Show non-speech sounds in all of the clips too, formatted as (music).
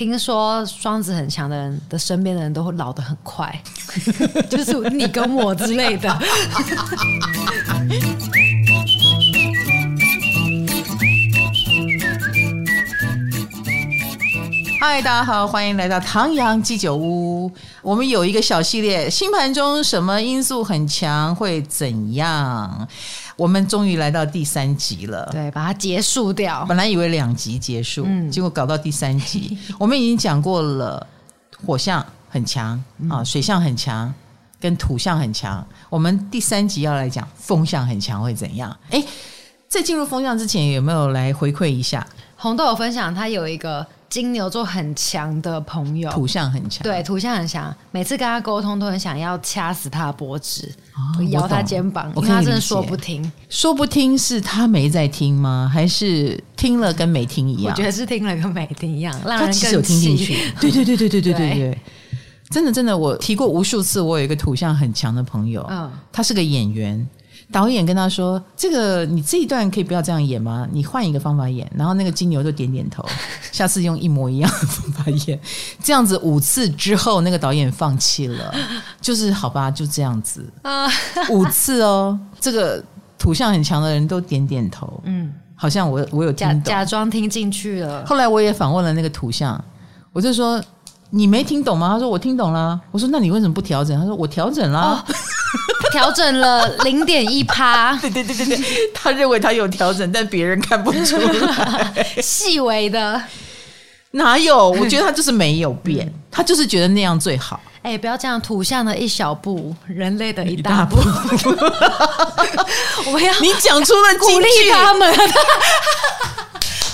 听说双子很强的人的身边的人都会老得很快，(laughs) 就是你跟我之类的。嗨，大家好，欢迎来到唐阳鸡酒屋。我们有一个小系列，星盘中什么因素很强会怎样？我们终于来到第三集了，对，把它结束掉。本来以为两集结束，嗯、结果搞到第三集。(laughs) 我们已经讲过了，火象很强啊，水象很强，跟土象很强。我们第三集要来讲风象很强会怎样？哎，在进入风象之前，有没有来回馈一下？红豆有分享，他有一个。金牛座很强的朋友，土象很强，对，土象很强。每次跟他沟通，都很想要掐死他的脖子，哦、摇他肩膀，我看他真的说不听。说不听是他没在听吗？还是听了跟没听一样？我觉得是听了跟没听一样，让人他其实有听进去。对对对对对对对对，真的真的，我提过无数次，我有一个土象很强的朋友，嗯，他是个演员。导演跟他说：“这个你这一段可以不要这样演吗？你换一个方法演。”然后那个金牛就点点头，(laughs) 下次用一模一样的方法演。这样子五次之后，那个导演放弃了，(laughs) 就是好吧，就这样子啊。五次哦，这个土象很强的人都点点头，嗯，好像我我有听懂，假装听进去了。后来我也访问了那个土象，我就说：“你没听懂吗？”他说：“我听懂了。”我说：“那你为什么不调整？”他说：“我调整了。哦” (laughs) (laughs) 调整了零点一趴，(laughs) 对对对对对，他认为他有调整，但别人看不出来，(laughs) 细微的哪有？我觉得他就是没有变，嗯、他就是觉得那样最好。哎、欸，不要这样，土象的一小步，人类的一大步。大步我要你讲出了鼓励他们。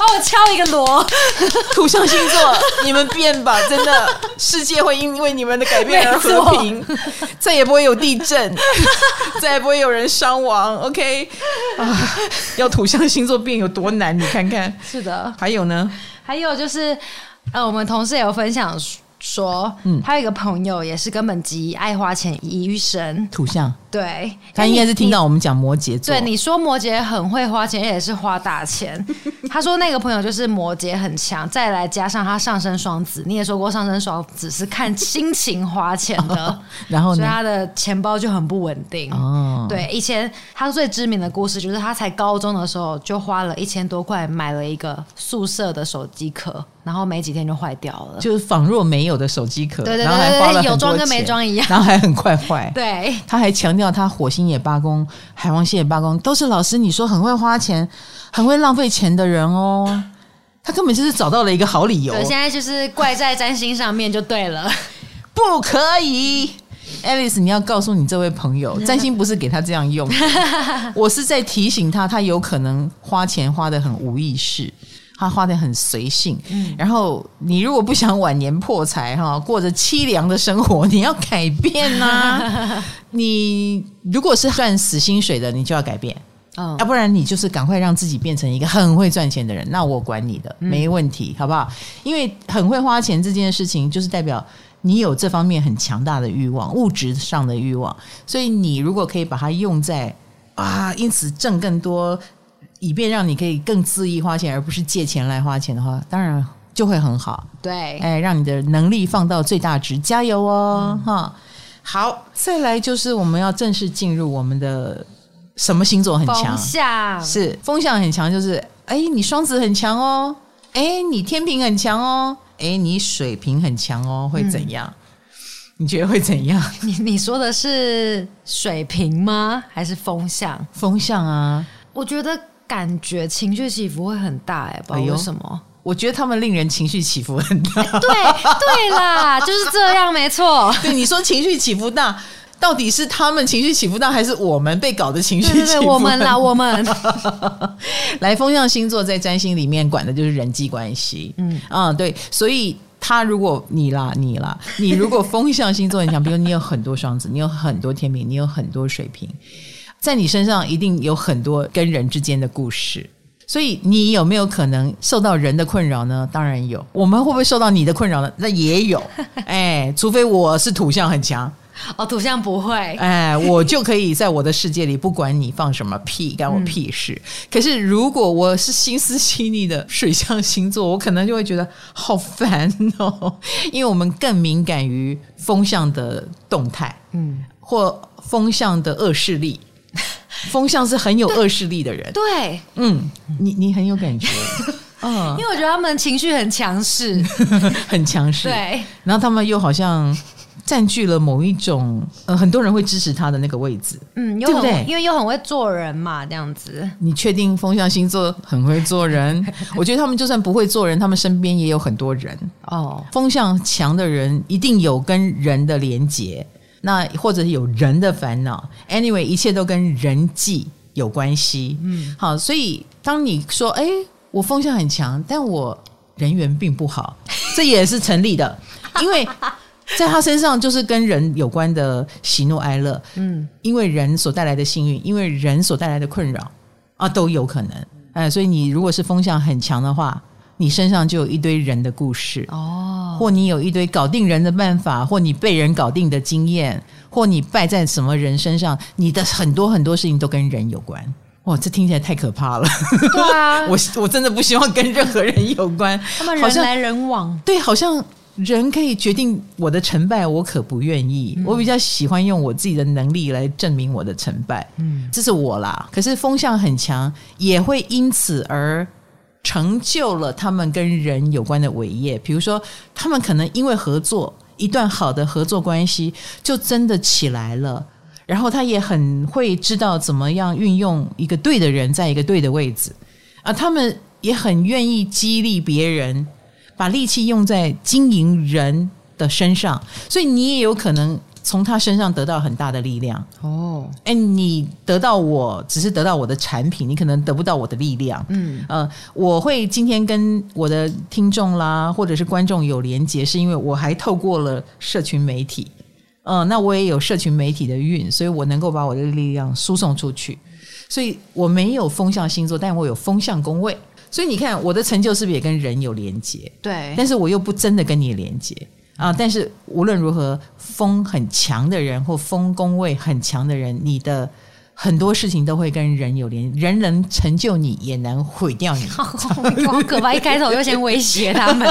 帮我敲一个锣，(laughs) 土象星座，你们变吧！真的，世界会因为你们的改变而和平，再也不会有地震，(laughs) 再也不会有人伤亡。OK，啊，要土象星座变有多难？你看看。是的，还有呢？还有就是，呃，我们同事也有分享。说，嗯，他有一个朋友也是根本极爱花钱于一身，土象，对，他应该是听到我们讲摩羯座，对，你说摩羯很会花钱，也是花大钱。他说那个朋友就是摩羯很强，再来加上他上升双子，你也说过上升双子是看心情花钱的，哦、然后呢，所以他的钱包就很不稳定。哦，对，以前他最知名的故事就是他才高中的时候就花了一千多块买了一个宿舍的手机壳。然后没几天就坏掉了，就是仿若没有的手机壳，对对对，然后还花了很多钱，有装跟没装一样，然后还很快坏。对，他还强调他火星也罢工，海王星也罢工，都是老师你说很会花钱、很会浪费钱的人哦。他根本就是找到了一个好理由。对，现在就是怪在占星上面就对了，不可以，Alice，你要告诉你这位朋友，(laughs) 占星不是给他这样用，我是在提醒他，他有可能花钱花的很无意识。他花的很随性，嗯，然后你如果不想晚年破财哈，过着凄凉的生活，你要改变呐、啊。(laughs) 你如果是赚死薪水的，你就要改变，哦，要、啊、不然你就是赶快让自己变成一个很会赚钱的人。那我管你的，没问题，好不好？因为很会花钱这件事情，就是代表你有这方面很强大的欲望，物质上的欲望。所以你如果可以把它用在啊，因此挣更多。以便让你可以更恣意花钱，而不是借钱来花钱的话，当然就会很好。对，哎，让你的能力放到最大值，加油哦！哈、嗯，好，再来就是我们要正式进入我们的什么星座很强？风象是风向很强，就是哎，你双子很强哦，哎，你天平很强哦，哎，你水平很强哦，会怎样？嗯、你觉得会怎样？(laughs) 你你说的是水平吗？还是风向？风向啊，我觉得。感觉情绪起伏会很大哎，不知道为什么、哎？我觉得他们令人情绪起伏很大。(laughs) 对对啦，(laughs) 就是这样，没错。对你说情绪起伏大，到底是他们情绪起伏大，还是我们被搞的情绪起伏大？对对对，我们啦，(laughs) 我们。来，风象星座在占星里面管的就是人际关系。嗯啊，对，所以他如果你啦，你啦，你如果风象星座很强，比如你有很多双子，你有很多天平，你有很多水瓶。在你身上一定有很多跟人之间的故事，所以你有没有可能受到人的困扰呢？当然有。我们会不会受到你的困扰呢？那也有。(laughs) 哎，除非我是土象很强，哦，土象不会，哎，我就可以在我的世界里，不管你放什么屁，干我屁事。嗯、可是如果我是心思细腻的水象星座，我可能就会觉得好烦哦，因为我们更敏感于风象的动态，嗯，或风象的恶势力。风象是很有恶势力的人，对，嗯，你你很有感觉，(laughs) 嗯，因为我觉得他们情绪很强势，(laughs) 很强势，对，然后他们又好像。占据了某一种呃，很多人会支持他的那个位置，嗯，对不对？因为又很会做人嘛，这样子。你确定风象星座很会做人？(laughs) 我觉得他们就算不会做人，他们身边也有很多人哦。风象强的人一定有跟人的连结，那或者有人的烦恼。Anyway，一切都跟人际有关系。嗯，好，所以当你说，哎，我风向很强，但我人缘并不好，(laughs) 这也是成立的，(laughs) 因为。在他身上就是跟人有关的喜怒哀乐，嗯，因为人所带来的幸运，因为人所带来的困扰啊，都有可能。哎，所以你如果是风向很强的话，你身上就有一堆人的故事哦，或你有一堆搞定人的办法，或你被人搞定的经验，或你败在什么人身上，你的很多很多事情都跟人有关。哇，这听起来太可怕了。对啊，(laughs) 我我真的不希望跟任何人有关。他们人来人往，对，好像。人可以决定我的成败，我可不愿意。嗯、我比较喜欢用我自己的能力来证明我的成败。嗯，这是我啦。可是风向很强，也会因此而成就了他们跟人有关的伟业。比如说，他们可能因为合作，一段好的合作关系就真的起来了。然后他也很会知道怎么样运用一个对的人在一个对的位置。啊，他们也很愿意激励别人。把力气用在经营人的身上，所以你也有可能从他身上得到很大的力量哦。哎，你得到我只是得到我的产品，你可能得不到我的力量。嗯，呃，我会今天跟我的听众啦，或者是观众有连接，是因为我还透过了社群媒体。嗯、呃，那我也有社群媒体的运，所以我能够把我的力量输送出去。所以我没有风象星座，但我有风象宫位。所以你看，我的成就是不是也跟人有连接？对，但是我又不真的跟你连接啊！但是无论如何，风很强的人或风宫位很强的人，你的很多事情都会跟人有连，人能成就你，也能毁掉你。(laughs) 好可怕！一开头就先威胁他们，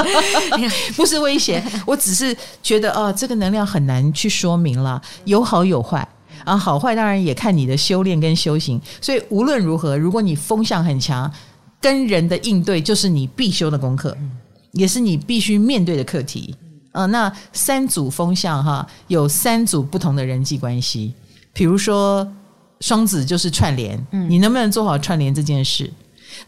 (laughs) 不是威胁，我只是觉得哦，这个能量很难去说明了，有好有坏啊，好坏当然也看你的修炼跟修行。所以无论如何，如果你风向很强。跟人的应对就是你必修的功课，也是你必须面对的课题。嗯、呃，那三组风向哈，有三组不同的人际关系。比如说双子就是串联，嗯你能不能做好串联这件事？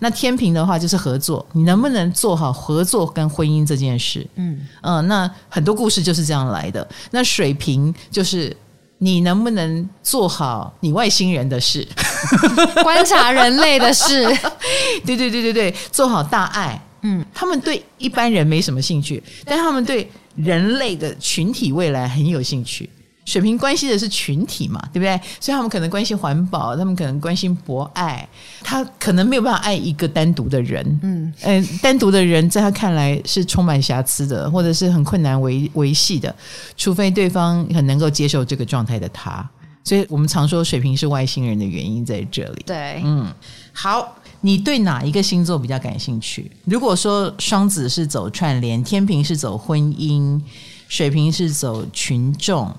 那天平的话就是合作，你能不能做好合作跟婚姻这件事？嗯嗯、呃，那很多故事就是这样来的。那水瓶就是。你能不能做好你外星人的事，(laughs) 观察人类的事？(laughs) 对对对对对，做好大爱。嗯，他们对一般人没什么兴趣，但他们对人类的群体未来很有兴趣。水瓶关系的是群体嘛，对不对？所以他们可能关心环保，他们可能关心博爱，他可能没有办法爱一个单独的人。嗯，嗯、呃，单独的人在他看来是充满瑕疵的，或者是很困难维维系的，除非对方很能够接受这个状态的他。所以我们常说水瓶是外星人的原因在这里。对，嗯，好，你对哪一个星座比较感兴趣？如果说双子是走串联，天平是走婚姻，水瓶是走群众。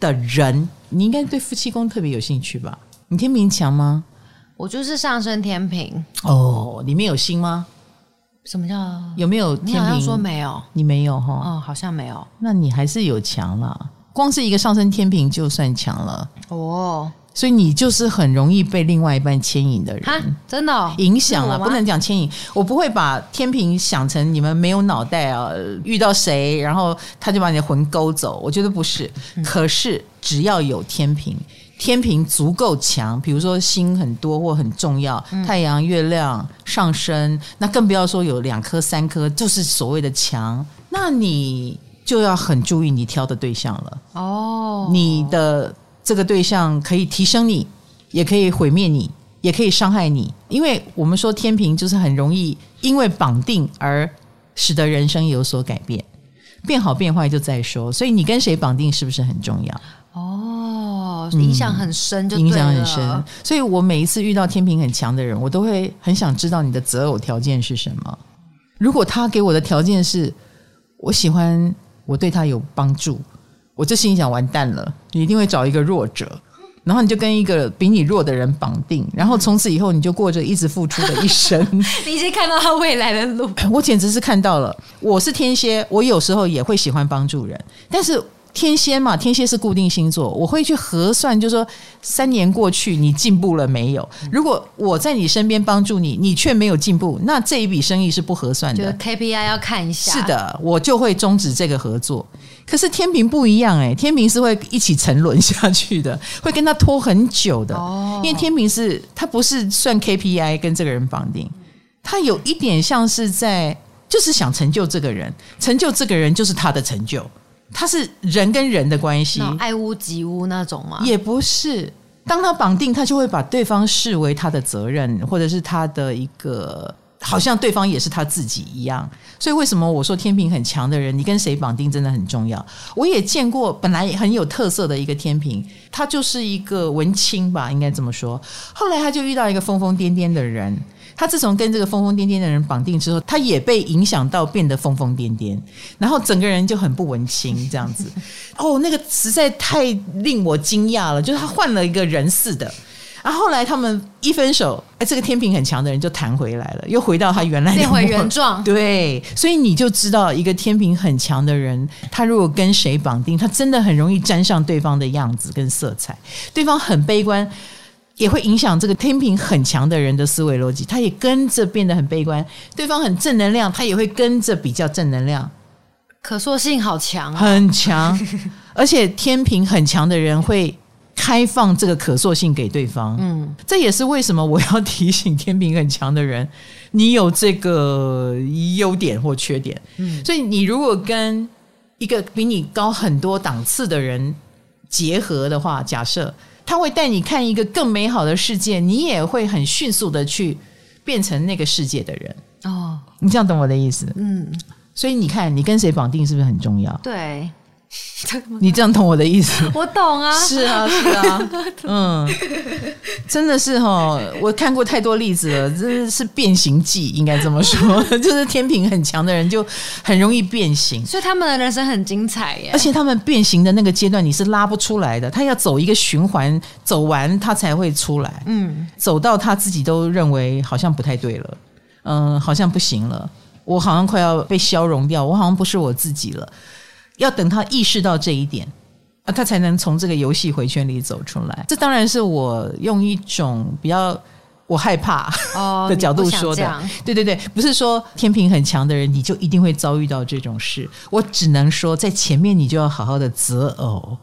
的人，你应该对夫妻宫特别有兴趣吧？你天平强吗？我就是上升天平哦，里面有星吗？什么叫有没有天秤？你好像说没有，你没有哈？哦，好像没有。那你还是有强了，光是一个上升天平就算强了哦。所以你就是很容易被另外一半牵引的人，真的、哦、影响了，不能讲牵引。我不会把天平想成你们没有脑袋啊，遇到谁然后他就把你的魂勾走，我觉得不是。嗯、可是只要有天平，天平足够强，比如说星很多或很重要，嗯、太阳、月亮、上升，那更不要说有两颗、三颗，就是所谓的强。那你就要很注意你挑的对象了哦，你的。这个对象可以提升你，也可以毁灭你，也可以伤害你。因为我们说天平就是很容易因为绑定而使得人生有所改变，变好变坏就再说。所以你跟谁绑定是不是很重要？哦，影响很深就，影响很深。所以我每一次遇到天平很强的人，我都会很想知道你的择偶条件是什么。如果他给我的条件是，我喜欢我对他有帮助，我就心想完蛋了，你一定会找一个弱者。然后你就跟一个比你弱的人绑定，然后从此以后你就过着一直付出的一生。(laughs) 你已经看到他未来的路，我简直是看到了。我是天蝎，我有时候也会喜欢帮助人，但是。天蝎嘛，天蝎是固定星座，我会去核算，就是说三年过去，你进步了没有？如果我在你身边帮助你，你却没有进步，那这一笔生意是不合算的。KPI 要看一下。是的，我就会终止这个合作。可是天平不一样哎、欸，天平是会一起沉沦下去的，会跟他拖很久的。哦，因为天平是他不是算 KPI 跟这个人绑定，他有一点像是在就是想成就这个人，成就这个人就是他的成就。他是人跟人的关系，爱屋及乌那种吗？也不是。当他绑定，他就会把对方视为他的责任，或者是他的一个，好像对方也是他自己一样。所以为什么我说天平很强的人，你跟谁绑定真的很重要？我也见过本来很有特色的一个天平，他就是一个文青吧，应该这么说。后来他就遇到一个疯疯癫癫的人。他自从跟这个疯疯癫癫的人绑定之后，他也被影响到变得疯疯癫癫，然后整个人就很不文青这样子。哦，那个实在太令我惊讶了，就是他换了一个人似的。然后后来他们一分手，哎，这个天平很强的人就弹回来了，又回到他原来的变回原状。对，所以你就知道，一个天平很强的人，他如果跟谁绑定，他真的很容易沾上对方的样子跟色彩。对方很悲观。也会影响这个天平很强的人的思维逻辑，他也跟着变得很悲观。对方很正能量，他也会跟着比较正能量。可塑性好强啊，很强。(laughs) 而且天平很强的人会开放这个可塑性给对方。嗯，这也是为什么我要提醒天平很强的人，你有这个优点或缺点。嗯，所以你如果跟一个比你高很多档次的人结合的话，假设。他会带你看一个更美好的世界，你也会很迅速的去变成那个世界的人。哦，你这样懂我的意思？嗯，所以你看，你跟谁绑定是不是很重要？对。(laughs) 你这样懂我的意思？(laughs) 我懂啊，是啊，是啊，(laughs) 嗯，真的是哈，我看过太多例子了，真的是变形记，应该这么说，就是天平很强的人就很容易变形，所以他们的人生很精彩耶。而且他们变形的那个阶段你是拉不出来的，他要走一个循环，走完他才会出来，嗯，走到他自己都认为好像不太对了，嗯，好像不行了，我好像快要被消融掉，我好像不是我自己了。要等他意识到这一点啊，他才能从这个游戏回圈里走出来。这当然是我用一种比较我害怕 (laughs) 的角度说的。哦、对对对，不是说天秤很强的人你就一定会遭遇到这种事。我只能说，在前面你就要好好的择偶，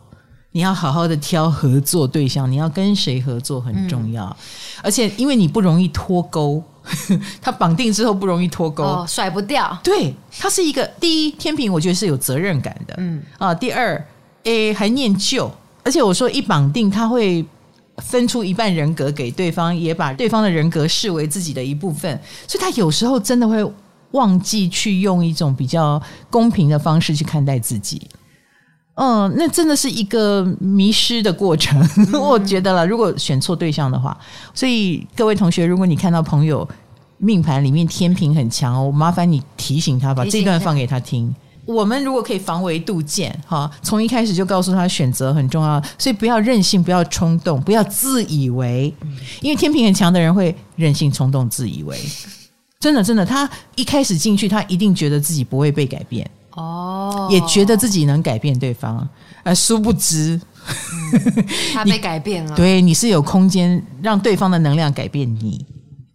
你要好好的挑合作对象，你要跟谁合作很重要。嗯、而且因为你不容易脱钩。(laughs) 他绑定之后不容易脱钩，哦，甩不掉。对，他是一个第一天平，我觉得是有责任感的。嗯啊，第二，诶，还念旧，而且我说一绑定，他会分出一半人格给对方，也把对方的人格视为自己的一部分，所以他有时候真的会忘记去用一种比较公平的方式去看待自己。嗯，那真的是一个迷失的过程，嗯、(laughs) 我觉得了。如果选错对象的话，所以各位同学，如果你看到朋友命盘里面天平很强，我麻烦你提醒他，把这段放给他听。我们如果可以防微杜渐，哈，从一开始就告诉他选择很重要，所以不要任性，不要冲动，不要自以为，因为天平很强的人会任性、冲动、自以为。真的，真的，他一开始进去，他一定觉得自己不会被改变。哦，也觉得自己能改变对方，而殊不知，嗯、他 (laughs) 被改变了。对，你是有空间让对方的能量改变你，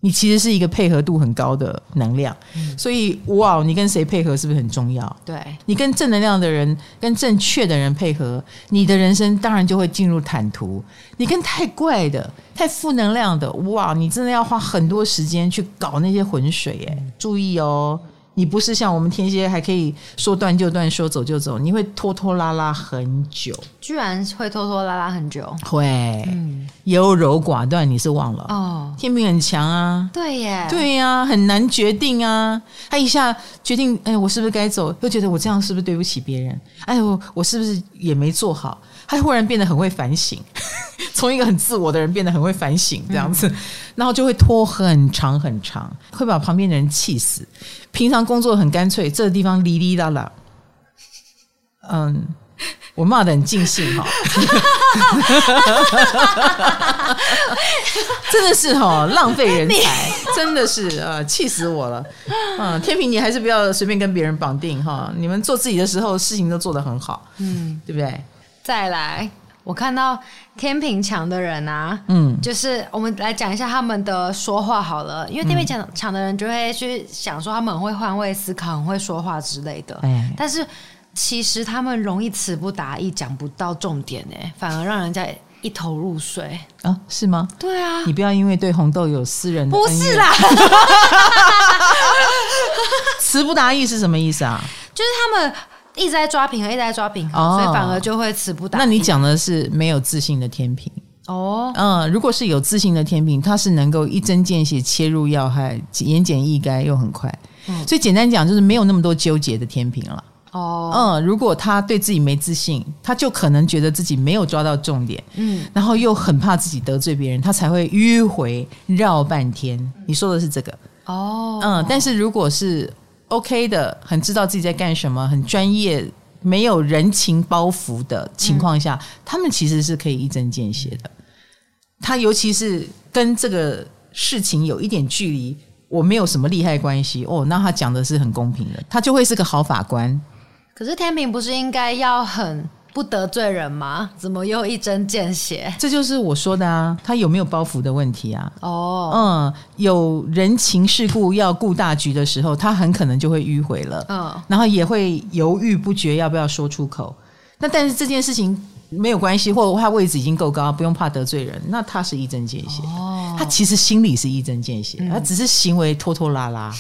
你其实是一个配合度很高的能量。嗯、所以，哇，你跟谁配合是不是很重要？对，你跟正能量的人、跟正确的人配合，你的人生当然就会进入坦途。你跟太怪的、太负能量的，哇，你真的要花很多时间去搞那些浑水。哎，注意哦。你不是像我们天蝎还可以说断就断，说走就走，你会拖拖拉拉很久。居然会拖拖拉拉很久，会，嗯、优柔寡断，你是忘了哦。天秤很强啊，对耶，对呀、啊，很难决定啊。他一下决定，哎，我是不是该走？又觉得我这样是不是对不起别人？哎呦，我是不是也没做好？他忽然变得很会反省，(laughs) 从一个很自我的人变得很会反省，这样子，嗯、然后就会拖很长很长，会把旁边的人气死。平常工作很干脆，这个地方哩哩啦啦，嗯，我骂的很尽兴哈，(laughs) 真的是哈浪费人才，真的是呃气死我了。嗯，天平你还是不要随便跟别人绑定哈，你们做自己的时候事情都做得很好，嗯，对不对？再来，我看到天平强的人啊，嗯，就是我们来讲一下他们的说话好了，因为天平强强的人就会去想说他们很会换位思考，很会说话之类的，哎，但是其实他们容易词不达意，讲不到重点，哎，反而让人家一头入睡啊？是吗？对啊，你不要因为对红豆有私人的不是啦，(laughs) 词不达意是什么意思啊？就是他们。一直在抓平衡，一直在抓平衡，哦、所以反而就会词不达。那你讲的是没有自信的天平哦。嗯，如果是有自信的天平，它是能够一针见血切入要害，言简意赅又很快。嗯、所以简单讲，就是没有那么多纠结的天平了。哦，嗯，如果他对自己没自信，他就可能觉得自己没有抓到重点。嗯，然后又很怕自己得罪别人，他才会迂回绕半天。你说的是这个哦。嗯，但是如果是。OK 的，很知道自己在干什么，很专业，没有人情包袱的情况下，嗯、他们其实是可以一针见血的。他尤其是跟这个事情有一点距离，我没有什么利害关系哦，那他讲的是很公平的，他就会是个好法官。可是天平不是应该要很？不得罪人吗？怎么又一针见血？这就是我说的啊，他有没有包袱的问题啊？哦，嗯，有人情世故要顾大局的时候，他很可能就会迂回了，嗯，然后也会犹豫不决要不要说出口。那但是这件事情没有关系，或者他位置已经够高，不用怕得罪人，那他是一针见血。哦，他其实心里是一针见血，他只是行为拖拖拉拉。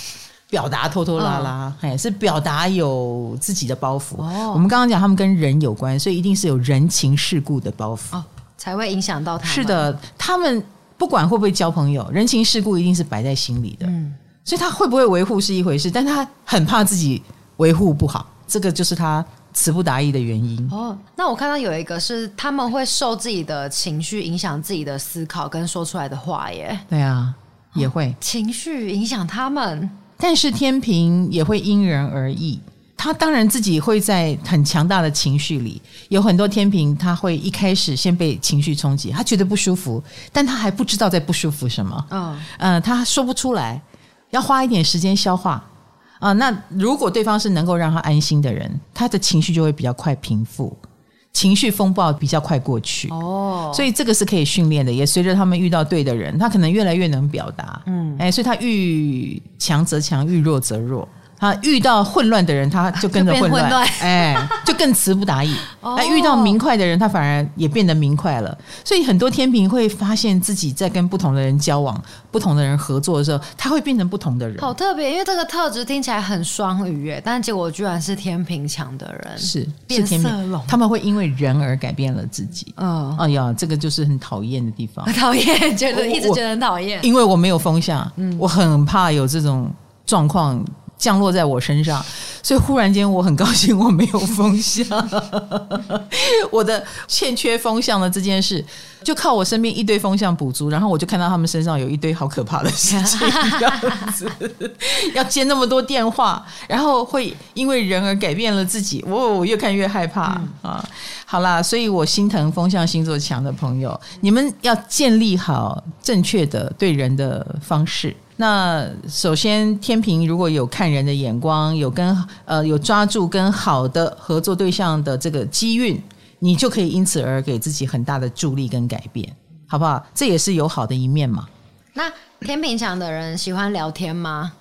表达拖拖拉拉，哎、哦，是表达有自己的包袱。哦、我们刚刚讲他们跟人有关，所以一定是有人情世故的包袱，哦，才会影响到他们。是的，他们不管会不会交朋友，人情世故一定是摆在心里的。嗯，所以他会不会维护是一回事，但他很怕自己维护不好，这个就是他词不达意的原因。哦，那我看到有一个是他们会受自己的情绪影响自己的思考跟说出来的话耶。对啊，也会、哦、情绪影响他们。但是天平也会因人而异，他当然自己会在很强大的情绪里，有很多天平他会一开始先被情绪冲击，他觉得不舒服，但他还不知道在不舒服什么，嗯，呃，他说不出来，要花一点时间消化啊，呃。那如果对方是能够让他安心的人，他的情绪就会比较快平复。情绪风暴比较快过去。哦，所以这个是可以训练的，也随着他们遇到对的人，他可能越来越能表达，嗯，哎，所以他遇强则强，遇弱则弱。他遇到混乱的人，他就跟着混乱，哎，就更词不达意。哎，(laughs) 遇到明快的人，他反而也变得明快了。所以很多天平会发现自己在跟不同的人交往、不同的人合作的时候，他会变成不同的人。好特别，因为这个特质听起来很双鱼耶，但结果居然是天平强的人，是变色龙。他们会因为人而改变了自己。嗯，哎呀，这个就是很讨厌的地方，很 (laughs) 讨厌，觉得一直觉得很讨厌。因为我没有风向，嗯，我很怕有这种状况。降落在我身上，所以忽然间我很高兴我没有风向，(laughs) 我的欠缺风向的这件事，就靠我身边一堆风向补足，然后我就看到他们身上有一堆好可怕的事情，这样子 (laughs) 要接那么多电话，然后会因为人而改变了自己，我我越看越害怕、嗯、啊！好啦，所以我心疼风象星座强的朋友，你们要建立好正确的对人的方式。那首先，天平如果有看人的眼光，有跟呃有抓住跟好的合作对象的这个机运，你就可以因此而给自己很大的助力跟改变，好不好？这也是有好的一面嘛。那天平强的人喜欢聊天吗？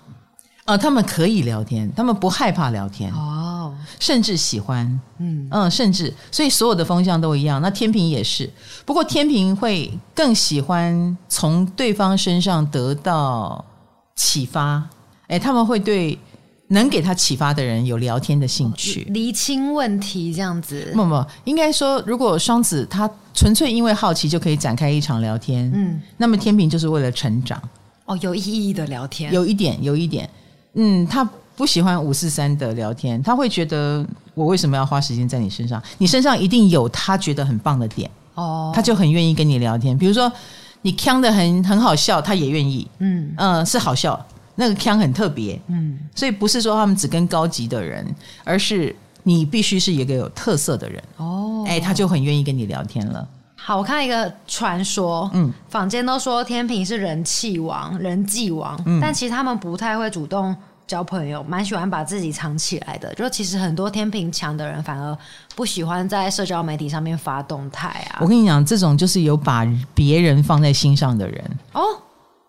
呃，他们可以聊天，他们不害怕聊天哦，甚至喜欢，嗯嗯，甚至所以所有的风向都一样。那天平也是，不过天平会更喜欢从对方身上得到启发，哎，他们会对能给他启发的人有聊天的兴趣，厘清问题这样子。不不，应该说，如果双子他纯粹因为好奇就可以展开一场聊天，嗯，那么天平就是为了成长。哦，有意义的聊天，有一点，有一点，嗯，他不喜欢五四三的聊天，他会觉得我为什么要花时间在你身上？你身上一定有他觉得很棒的点，哦，他就很愿意跟你聊天。比如说你腔的很很好笑，他也愿意，嗯。嗯、呃，是好笑，那个腔很特别，嗯，所以不是说他们只跟高级的人，而是你必须是一个有特色的人，哦，哎，他就很愿意跟你聊天了。好，我看一个传说，嗯，坊间都说天平是人气王、人际王，嗯，但其实他们不太会主动交朋友，蛮喜欢把自己藏起来的。就其实很多天平强的人反而不喜欢在社交媒体上面发动态啊。我跟你讲，这种就是有把别人放在心上的人哦，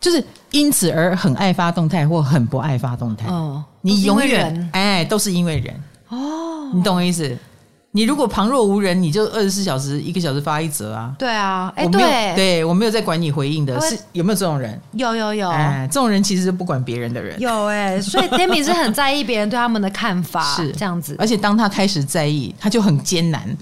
就是因此而很爱发动态或很不爱发动态。哦，你永远哎，都是因为人哦，你懂我意思？你如果旁若无人，你就二十四小时一个小时发一则啊？对啊，哎，我没有，对，对我没有在管你回应的，是有没有这种人？有有有，哎，这种人其实是不管别人的人。有哎，所以 (laughs) Demi 是很在意别人对他们的看法，是这样子。而且当他开始在意，他就很艰难。(laughs)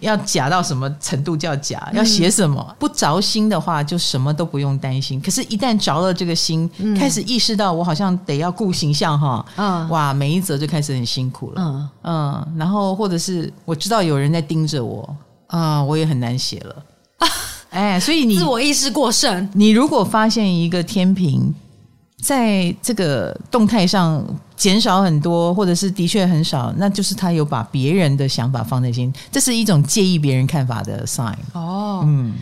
要假到什么程度叫假？要写什么？不着心的话，就什么都不用担心。可是，一旦着了这个心，开始意识到我好像得要顾形象哈，嗯，哇，每一则就开始很辛苦了，嗯。嗯，然后或者是我知道有人在盯着我啊，我也很难写了。(laughs) 哎，所以你自我意识过剩。你如果发现一个天平在这个动态上减少很多，或者是的确很少，那就是他有把别人的想法放在心，这是一种介意别人看法的 sign。哦，嗯，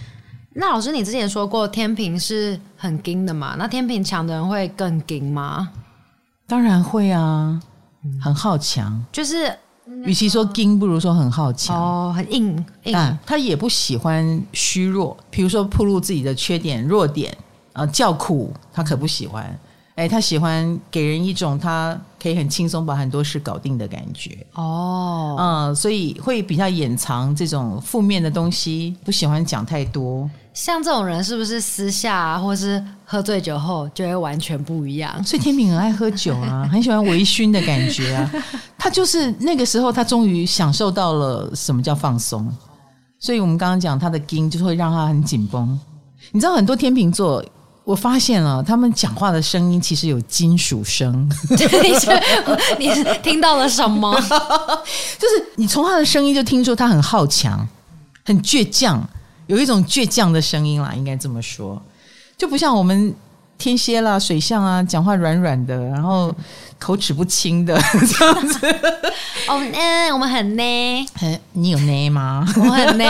那老师，你之前说过天平是很硬的嘛？那天平强的人会更硬吗？当然会啊。很好强，就是与其说硬，不如说很好强哦，很硬硬。啊，他也不喜欢虚弱，比如说暴露自己的缺点、弱点啊，叫苦他可不喜欢。哎，他喜欢给人一种他可以很轻松把很多事搞定的感觉哦。嗯，所以会比较掩藏这种负面的东西，不喜欢讲太多。像这种人是不是私下啊，或是喝醉酒后就会完全不一样？所以天秤很爱喝酒啊，(laughs) 很喜欢微醺的感觉啊。他就是那个时候，他终于享受到了什么叫放松。所以我们刚刚讲他的筋，就会让他很紧绷。你知道很多天秤座，我发现了他们讲话的声音其实有金属声。你听到了什么？(laughs) 就是你从他的声音就听出他很好强，很倔强。有一种倔强的声音啦，应该这么说，就不像我们天蝎啦、水象啊，讲话软软的，然后口齿不清的 (laughs) 这样子。哦，嗯，我们很呢，你有呢吗？(laughs) 我很呢。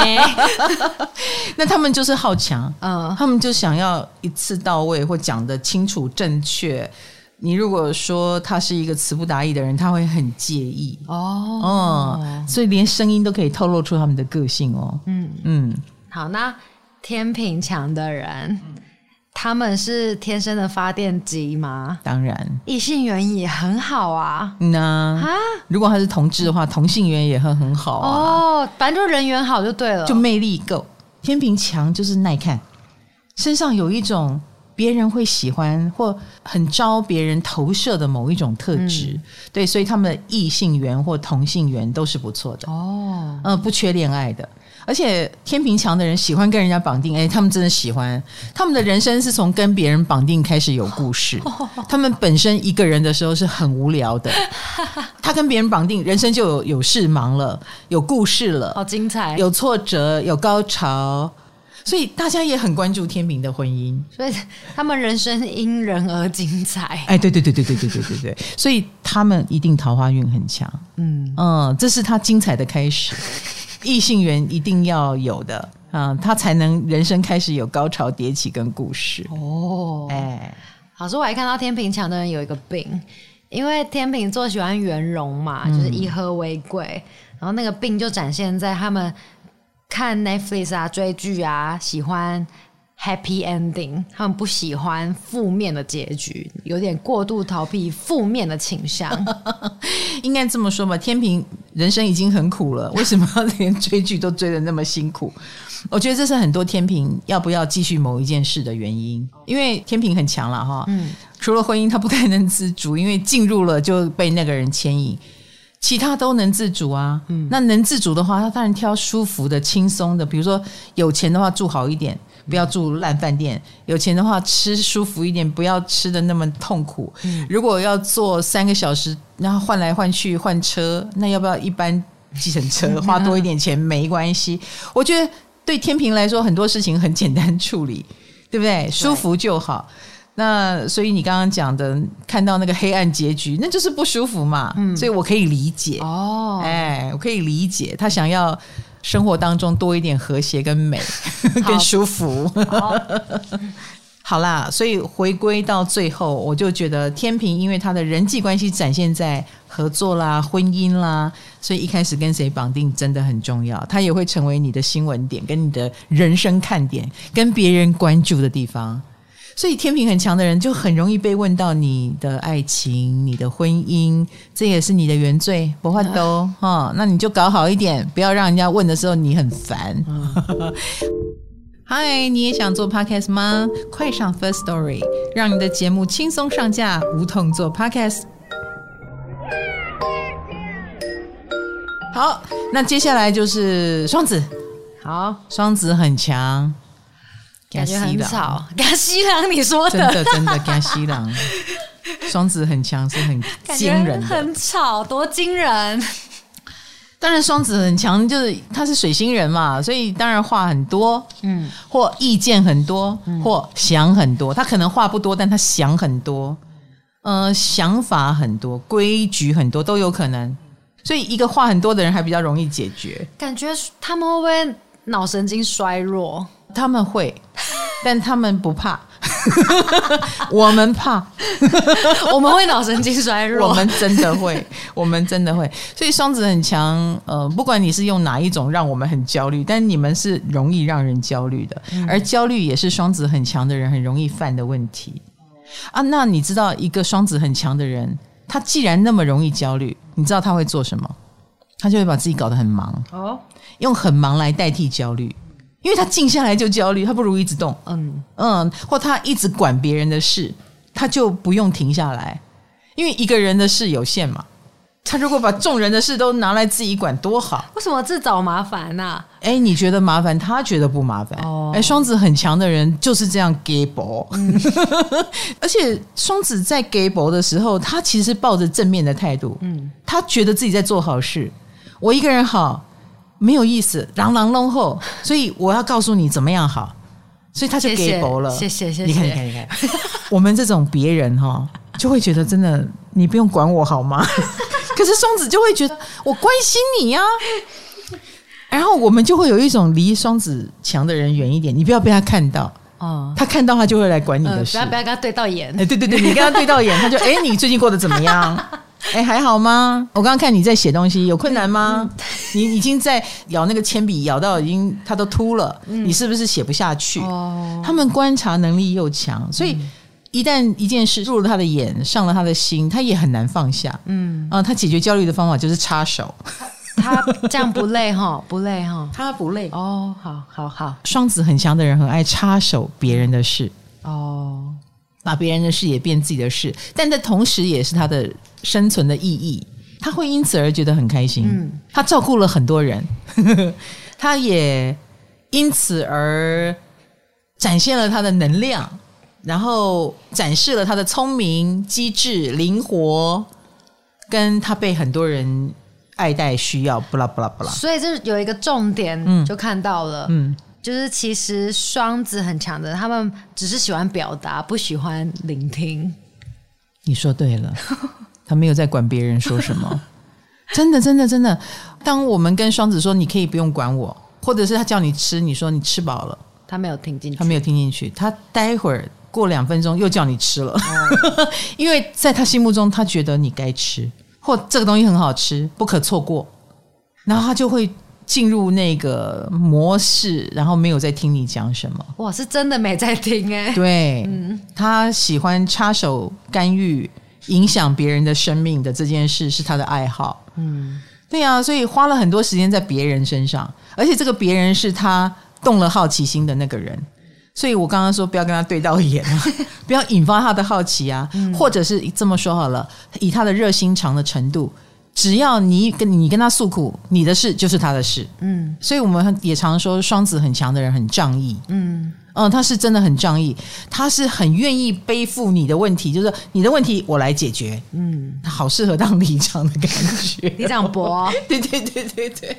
(laughs) 那他们就是好强，嗯，他们就想要一次到位或讲的清楚正确。你如果说他是一个词不达意的人，他会很介意哦，嗯，所以连声音都可以透露出他们的个性哦，嗯嗯。好，那天平强的人，嗯、他们是天生的发电机吗？当然，异性缘也很好啊。那啊，如果他是同志的话，同性缘也会很好啊。哦，反正就人缘好就对了，就魅力够。天平强就是耐看，身上有一种别人会喜欢或很招别人投射的某一种特质。嗯、对，所以他们的异性缘或同性缘都是不错的。哦，嗯，不缺恋爱的。而且天平强的人喜欢跟人家绑定，哎，他们真的喜欢。他们的人生是从跟别人绑定开始有故事。(laughs) 他们本身一个人的时候是很无聊的，他跟别人绑定，人生就有有事忙了，有故事了，好精彩，有挫折，有高潮。所以大家也很关注天平的婚姻，所以他们人生因人而精彩。哎，对对对对对对对对对，(laughs) 所以他们一定桃花运很强。嗯嗯，这是他精彩的开始。异性缘一定要有的，嗯，他才能人生开始有高潮迭起跟故事哦。哎，老师，我还看到天平强的人有一个病，因为天平座喜欢圆融嘛，就是以和为贵，嗯、然后那个病就展现在他们看 Netflix 啊、追剧啊，喜欢。Happy ending，他们不喜欢负面的结局，有点过度逃避负面的倾向。(laughs) 应该这么说吧，天平人生已经很苦了，为什么要连追剧都追的那么辛苦？(laughs) 我觉得这是很多天平要不要继续某一件事的原因，因为天平很强了哈。嗯，除了婚姻他不太能自主，因为进入了就被那个人牵引，其他都能自主啊。嗯，那能自主的话，他当然挑舒服的、轻松的，比如说有钱的话住好一点。不要住烂饭店，有钱的话吃舒服一点，不要吃的那么痛苦。嗯、如果要坐三个小时，然后换来换去换车，那要不要一般计程车？花多一点钱没关系。我觉得对天平来说，很多事情很简单处理，对不对？舒服就好。那所以你刚刚讲的，看到那个黑暗结局，那就是不舒服嘛。嗯，所以我可以理解。哦，哎，我可以理解他想要。生活当中多一点和谐跟美，(laughs) 好跟舒服。好，(laughs) 好啦，所以回归到最后，我就觉得天平，因为他的人际关系展现在合作啦、婚姻啦，所以一开始跟谁绑定真的很重要。它也会成为你的新闻点，跟你的人生看点，跟别人关注的地方。所以天秤很强的人就很容易被问到你的爱情、你的婚姻，这也是你的原罪。不换都哈，那你就搞好一点，不要让人家问的时候你很烦。(laughs) 嗨，你也想做 podcast 吗？快上 First Story，让你的节目轻松上架，无痛做 podcast。好，那接下来就是双子。好，双子很强。感觉很吵，加西郎，你说的真的真的加西郎，(laughs) 双子很强，是很惊人，很吵，多惊人！当然，双子很强，就是他是水星人嘛，所以当然话很多，嗯，或意见很多，或想很多。他可能话不多，但他想很多，呃，想法很多，规矩很多都有可能。所以，一个话很多的人还比较容易解决。感觉他们会不会脑神经衰弱？他们会，(laughs) 但他们不怕。(laughs) 我们怕，(laughs) 我们会脑神经衰弱。我们真的会，我们真的会。所以双子很强，呃，不管你是用哪一种让我们很焦虑，但你们是容易让人焦虑的，而焦虑也是双子很强的人很容易犯的问题啊。那你知道一个双子很强的人，他既然那么容易焦虑，你知道他会做什么？他就会把自己搞得很忙哦，用很忙来代替焦虑。因为他静下来就焦虑，他不如一直动。嗯嗯，或他一直管别人的事，他就不用停下来。因为一个人的事有限嘛，他如果把众人的事都拿来自己管，多好。为什么自找麻烦呢、啊？哎，你觉得麻烦，他觉得不麻烦。哦，哎，双子很强的人就是这样给薄。嗯、(laughs) 而且双子在给薄的时候，他其实抱着正面的态度。嗯，他觉得自己在做好事。我一个人好。没有意思，朗朗弄后，所以我要告诉你怎么样好，所以他就给薄了。谢谢谢谢，你看你看你看，(laughs) 我们这种别人哈，就会觉得真的你不用管我好吗？(laughs) 可是双子就会觉得我关心你呀、啊，然后我们就会有一种离双子强的人远一点，你不要被他看到。哦，他看到他就会来管你的事，呃、不要不要跟他对到眼，哎对对对，你跟他对到眼，他就 (laughs) 哎你最近过得怎么样？(laughs) 哎，还好吗？我刚刚看你在写东西，有困难吗？你已经在咬那个铅笔，咬到已经它都秃了，嗯、你是不是写不下去？哦、他们观察能力又强，所以一旦一件事入了他的眼，上了他的心，他也很难放下。嗯啊，他解决焦虑的方法就是插手。他这样不累 (laughs) 哈？不累哈？他不累哦。好好好，双子很强的人很爱插手别人的事哦，把别人的事也变自己的事，但这同时也是他的。生存的意义，他会因此而觉得很开心。嗯，他照顾了很多人，(laughs) 他也因此而展现了他的能量，然后展示了他的聪明、机智、灵活，跟他被很多人爱戴、需要。不啦不啦不啦。所以这有一个重点，就看到了，嗯，就是其实双子很强的，他们只是喜欢表达，不喜欢聆听。你说对了。(laughs) 他没有在管别人说什么，(laughs) 真的，真的，真的。当我们跟双子说“你可以不用管我”，或者是他叫你吃，你说你吃饱了，他没有听进去，他没有听进去。他待会儿过两分钟又叫你吃了，哦、(laughs) 因为在他心目中，他觉得你该吃，或这个东西很好吃，不可错过。然后他就会进入那个模式，然后没有在听你讲什么。哇，是真的没在听哎。对，嗯、他喜欢插手干预。影响别人的生命的这件事是他的爱好，嗯，对呀、啊，所以花了很多时间在别人身上，而且这个别人是他动了好奇心的那个人。所以我刚刚说不要跟他对到眼啊，(laughs) 不要引发他的好奇啊，嗯、或者是这么说好了，以他的热心肠的程度，只要你跟你跟他诉苦，你的事就是他的事。嗯，所以我们也常说双子很强的人很仗义。嗯。嗯，他是真的很仗义，他是很愿意背负你的问题，就是你的问题我来解决。嗯，好适合当里长的感觉，里长伯。(laughs) 对对对对对，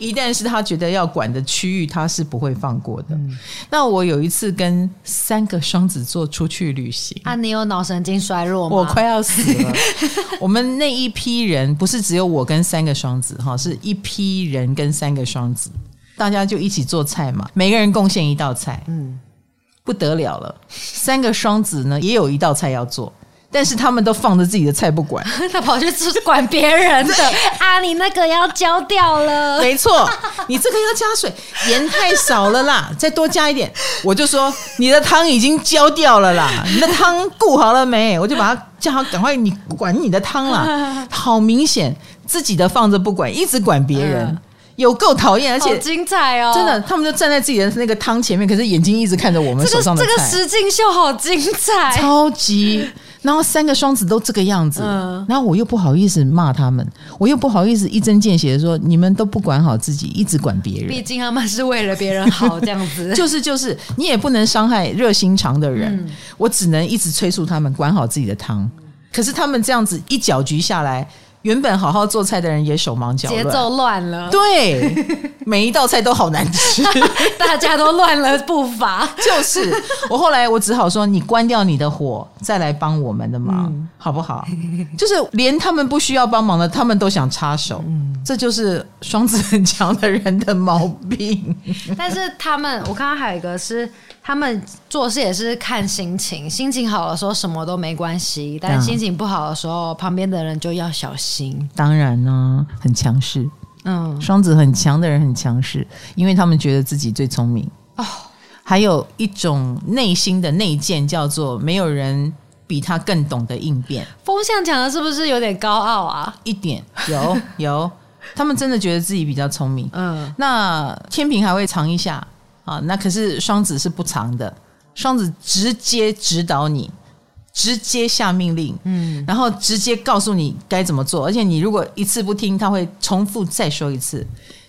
一旦是他觉得要管的区域，他是不会放过的。嗯、那我有一次跟三个双子座出去旅行，啊，你有脑神经衰弱吗？我快要死了。(laughs) 我们那一批人不是只有我跟三个双子哈，是一批人跟三个双子。大家就一起做菜嘛，每个人贡献一道菜，嗯，不得了了。三个双子呢，也有一道菜要做，但是他们都放着自己的菜不管，(laughs) 他跑去管别人的 (laughs) 啊！你那个要焦掉了，没错，你这个要加水，盐太少了啦，(laughs) 再多加一点。我就说你的汤已经焦掉了啦，你的汤顾好了没？我就把它叫他赶快你管你的汤啦。好明显自己的放着不管，一直管别人。嗯有够讨厌，而且精彩哦！真的，他们就站在自己的那个汤前面，可是眼睛一直看着我们手上的菜。这个这个实境秀好精彩，超级。(laughs) 然后三个双子都这个样子，嗯、然后我又不好意思骂他们，我又不好意思一针见血的说你们都不管好自己，一直管别人。毕竟他们是为了别人好，这样子。(laughs) 就是就是，你也不能伤害热心肠的人，嗯、我只能一直催促他们管好自己的汤。可是他们这样子一搅局下来。原本好好做菜的人也手忙脚乱，节奏乱了。对，每一道菜都好难吃，(laughs) 大家都乱了步伐。就是我后来我只好说，你关掉你的火，再来帮我们的忙，嗯、好不好？就是连他们不需要帮忙的，他们都想插手。嗯、这就是双子很强的人的毛病。(laughs) 但是他们，我看到还有一个是。他们做事也是看心情，心情好的时候什么都没关系，但心情不好的时候，旁边的人就要小心。当然呢，很强势。嗯，双子很强的人很强势，因为他们觉得自己最聪明。哦，还有一种内心的内建，叫做没有人比他更懂得应变。风向讲的是不是有点高傲啊？一点，有有，他们真的觉得自己比较聪明。嗯，那天平还会藏一下。啊，那可是双子是不藏的，双子直接指导你，直接下命令，嗯，然后直接告诉你该怎么做，而且你如果一次不听，他会重复再说一次。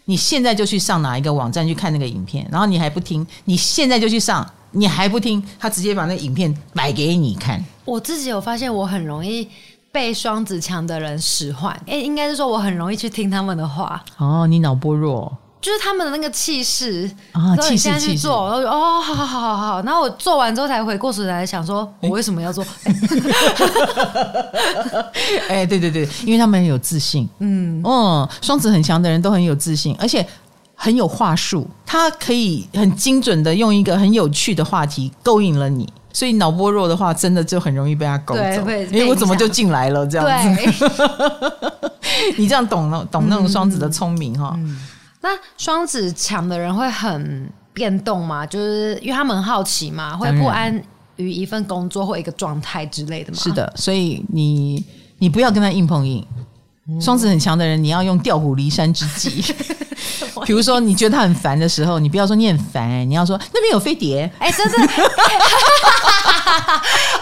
你现在就去上哪一个网站去看那个影片，然后你还不听，你现在就去上，你还不听，他直接把那影片摆给你看。我自己有发现，我很容易被双子强的人使唤，哎，应该是说我很容易去听他们的话。哦，你脑波弱。就是他们的那个气势啊，气势，现在去做，然后哦，好好好好好，然后我做完之后才回过神来想说，我为什么要做？哎、欸，对对对，因为他们很有自信，嗯嗯，双子很强的人都很有自信，而且很有话术，他可以很精准的用一个很有趣的话题勾引了你，所以脑波弱的话，真的就很容易被他勾走。哎、欸，我怎么就进来了这样子？(laughs) 你这样懂了，懂那种双子的聪明哈。嗯嗯那双子强的人会很变动吗？就是因为他们很好奇嘛，会不安于一份工作或一个状态之类的吗？是的，所以你你不要跟他硬碰硬。双子很强的人，你要用调虎离山之计。(laughs) 比如说，你觉得他很烦的时候，你不要说你很烦，你要说那边有飞碟。哎、欸，真的，(laughs)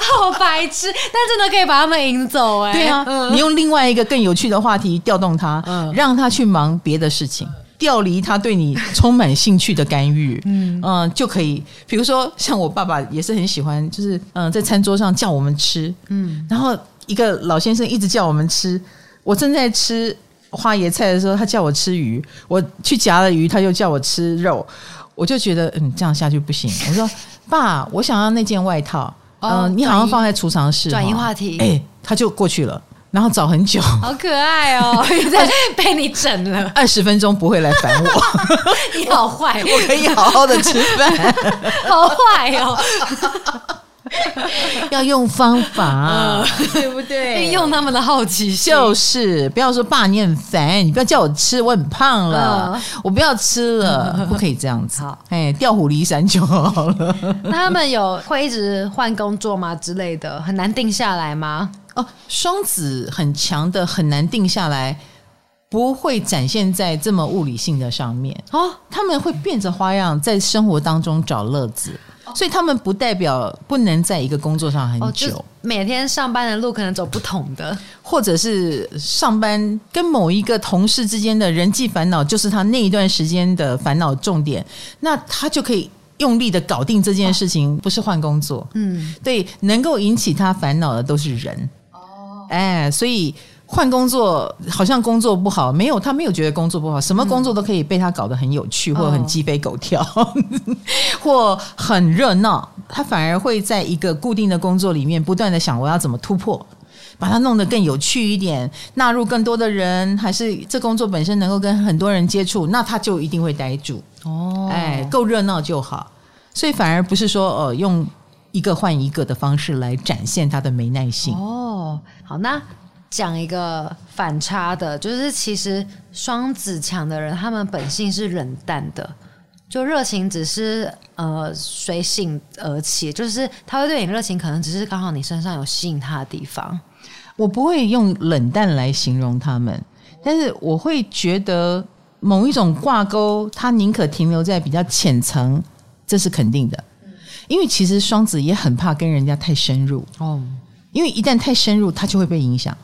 好白痴，但真的可以把他们引走。哎，对啊，嗯、你用另外一个更有趣的话题调动他，嗯、让他去忙别的事情。调离他对你充满兴趣的干预，嗯就可以。比如说，像我爸爸也是很喜欢，就是嗯、呃，在餐桌上叫我们吃，嗯，然后一个老先生一直叫我们吃。我正在吃花椰菜的时候，他叫我吃鱼；我去夹了鱼，他又叫我吃肉。我就觉得，嗯，这样下去不行。我说，爸，我想要那件外套，嗯、哦呃，你好像放在储藏室。转移话题，哎，他就过去了。然后找很久，好可爱哦！(laughs) 被你整了，二十分钟不会来烦我。(laughs) 你好坏，我可以好好的吃饭。(laughs) 好坏哦，要用方法，对不对？用他们的好奇心，就是不要说爸你很烦，你不要叫我吃，我很胖了，我不要吃了，不可以这样子。好，哎，调虎离山就好了。那他们有会一直换工作吗？之类的，很难定下来吗？哦，双子很强的，很难定下来。不会展现在这么物理性的上面哦，他们会变着花样在生活当中找乐子。所以他们不代表不能在一个工作上很久，哦、每天上班的路可能走不同的，或者是上班跟某一个同事之间的人际烦恼，就是他那一段时间的烦恼重点，那他就可以用力的搞定这件事情，哦、不是换工作。嗯，对，能够引起他烦恼的都是人。哎，所以。换工作好像工作不好，没有，他没有觉得工作不好，什么工作都可以被他搞得很有趣，或很鸡飞狗跳，(laughs) 或很热闹。他反而会在一个固定的工作里面不断的想，我要怎么突破，把它弄得更有趣一点，纳入更多的人，还是这工作本身能够跟很多人接触，那他就一定会待住。哦，哎，够热闹就好。所以反而不是说，呃，用一个换一个的方式来展现他的没耐性。哦，好，那。讲一个反差的，就是其实双子强的人，他们本性是冷淡的，就热情只是呃随性而起，就是他会对你热情，可能只是刚好你身上有吸引他的地方。我不会用冷淡来形容他们，但是我会觉得某一种挂钩，他宁可停留在比较浅层，这是肯定的。因为其实双子也很怕跟人家太深入哦，因为一旦太深入，他就会被影响。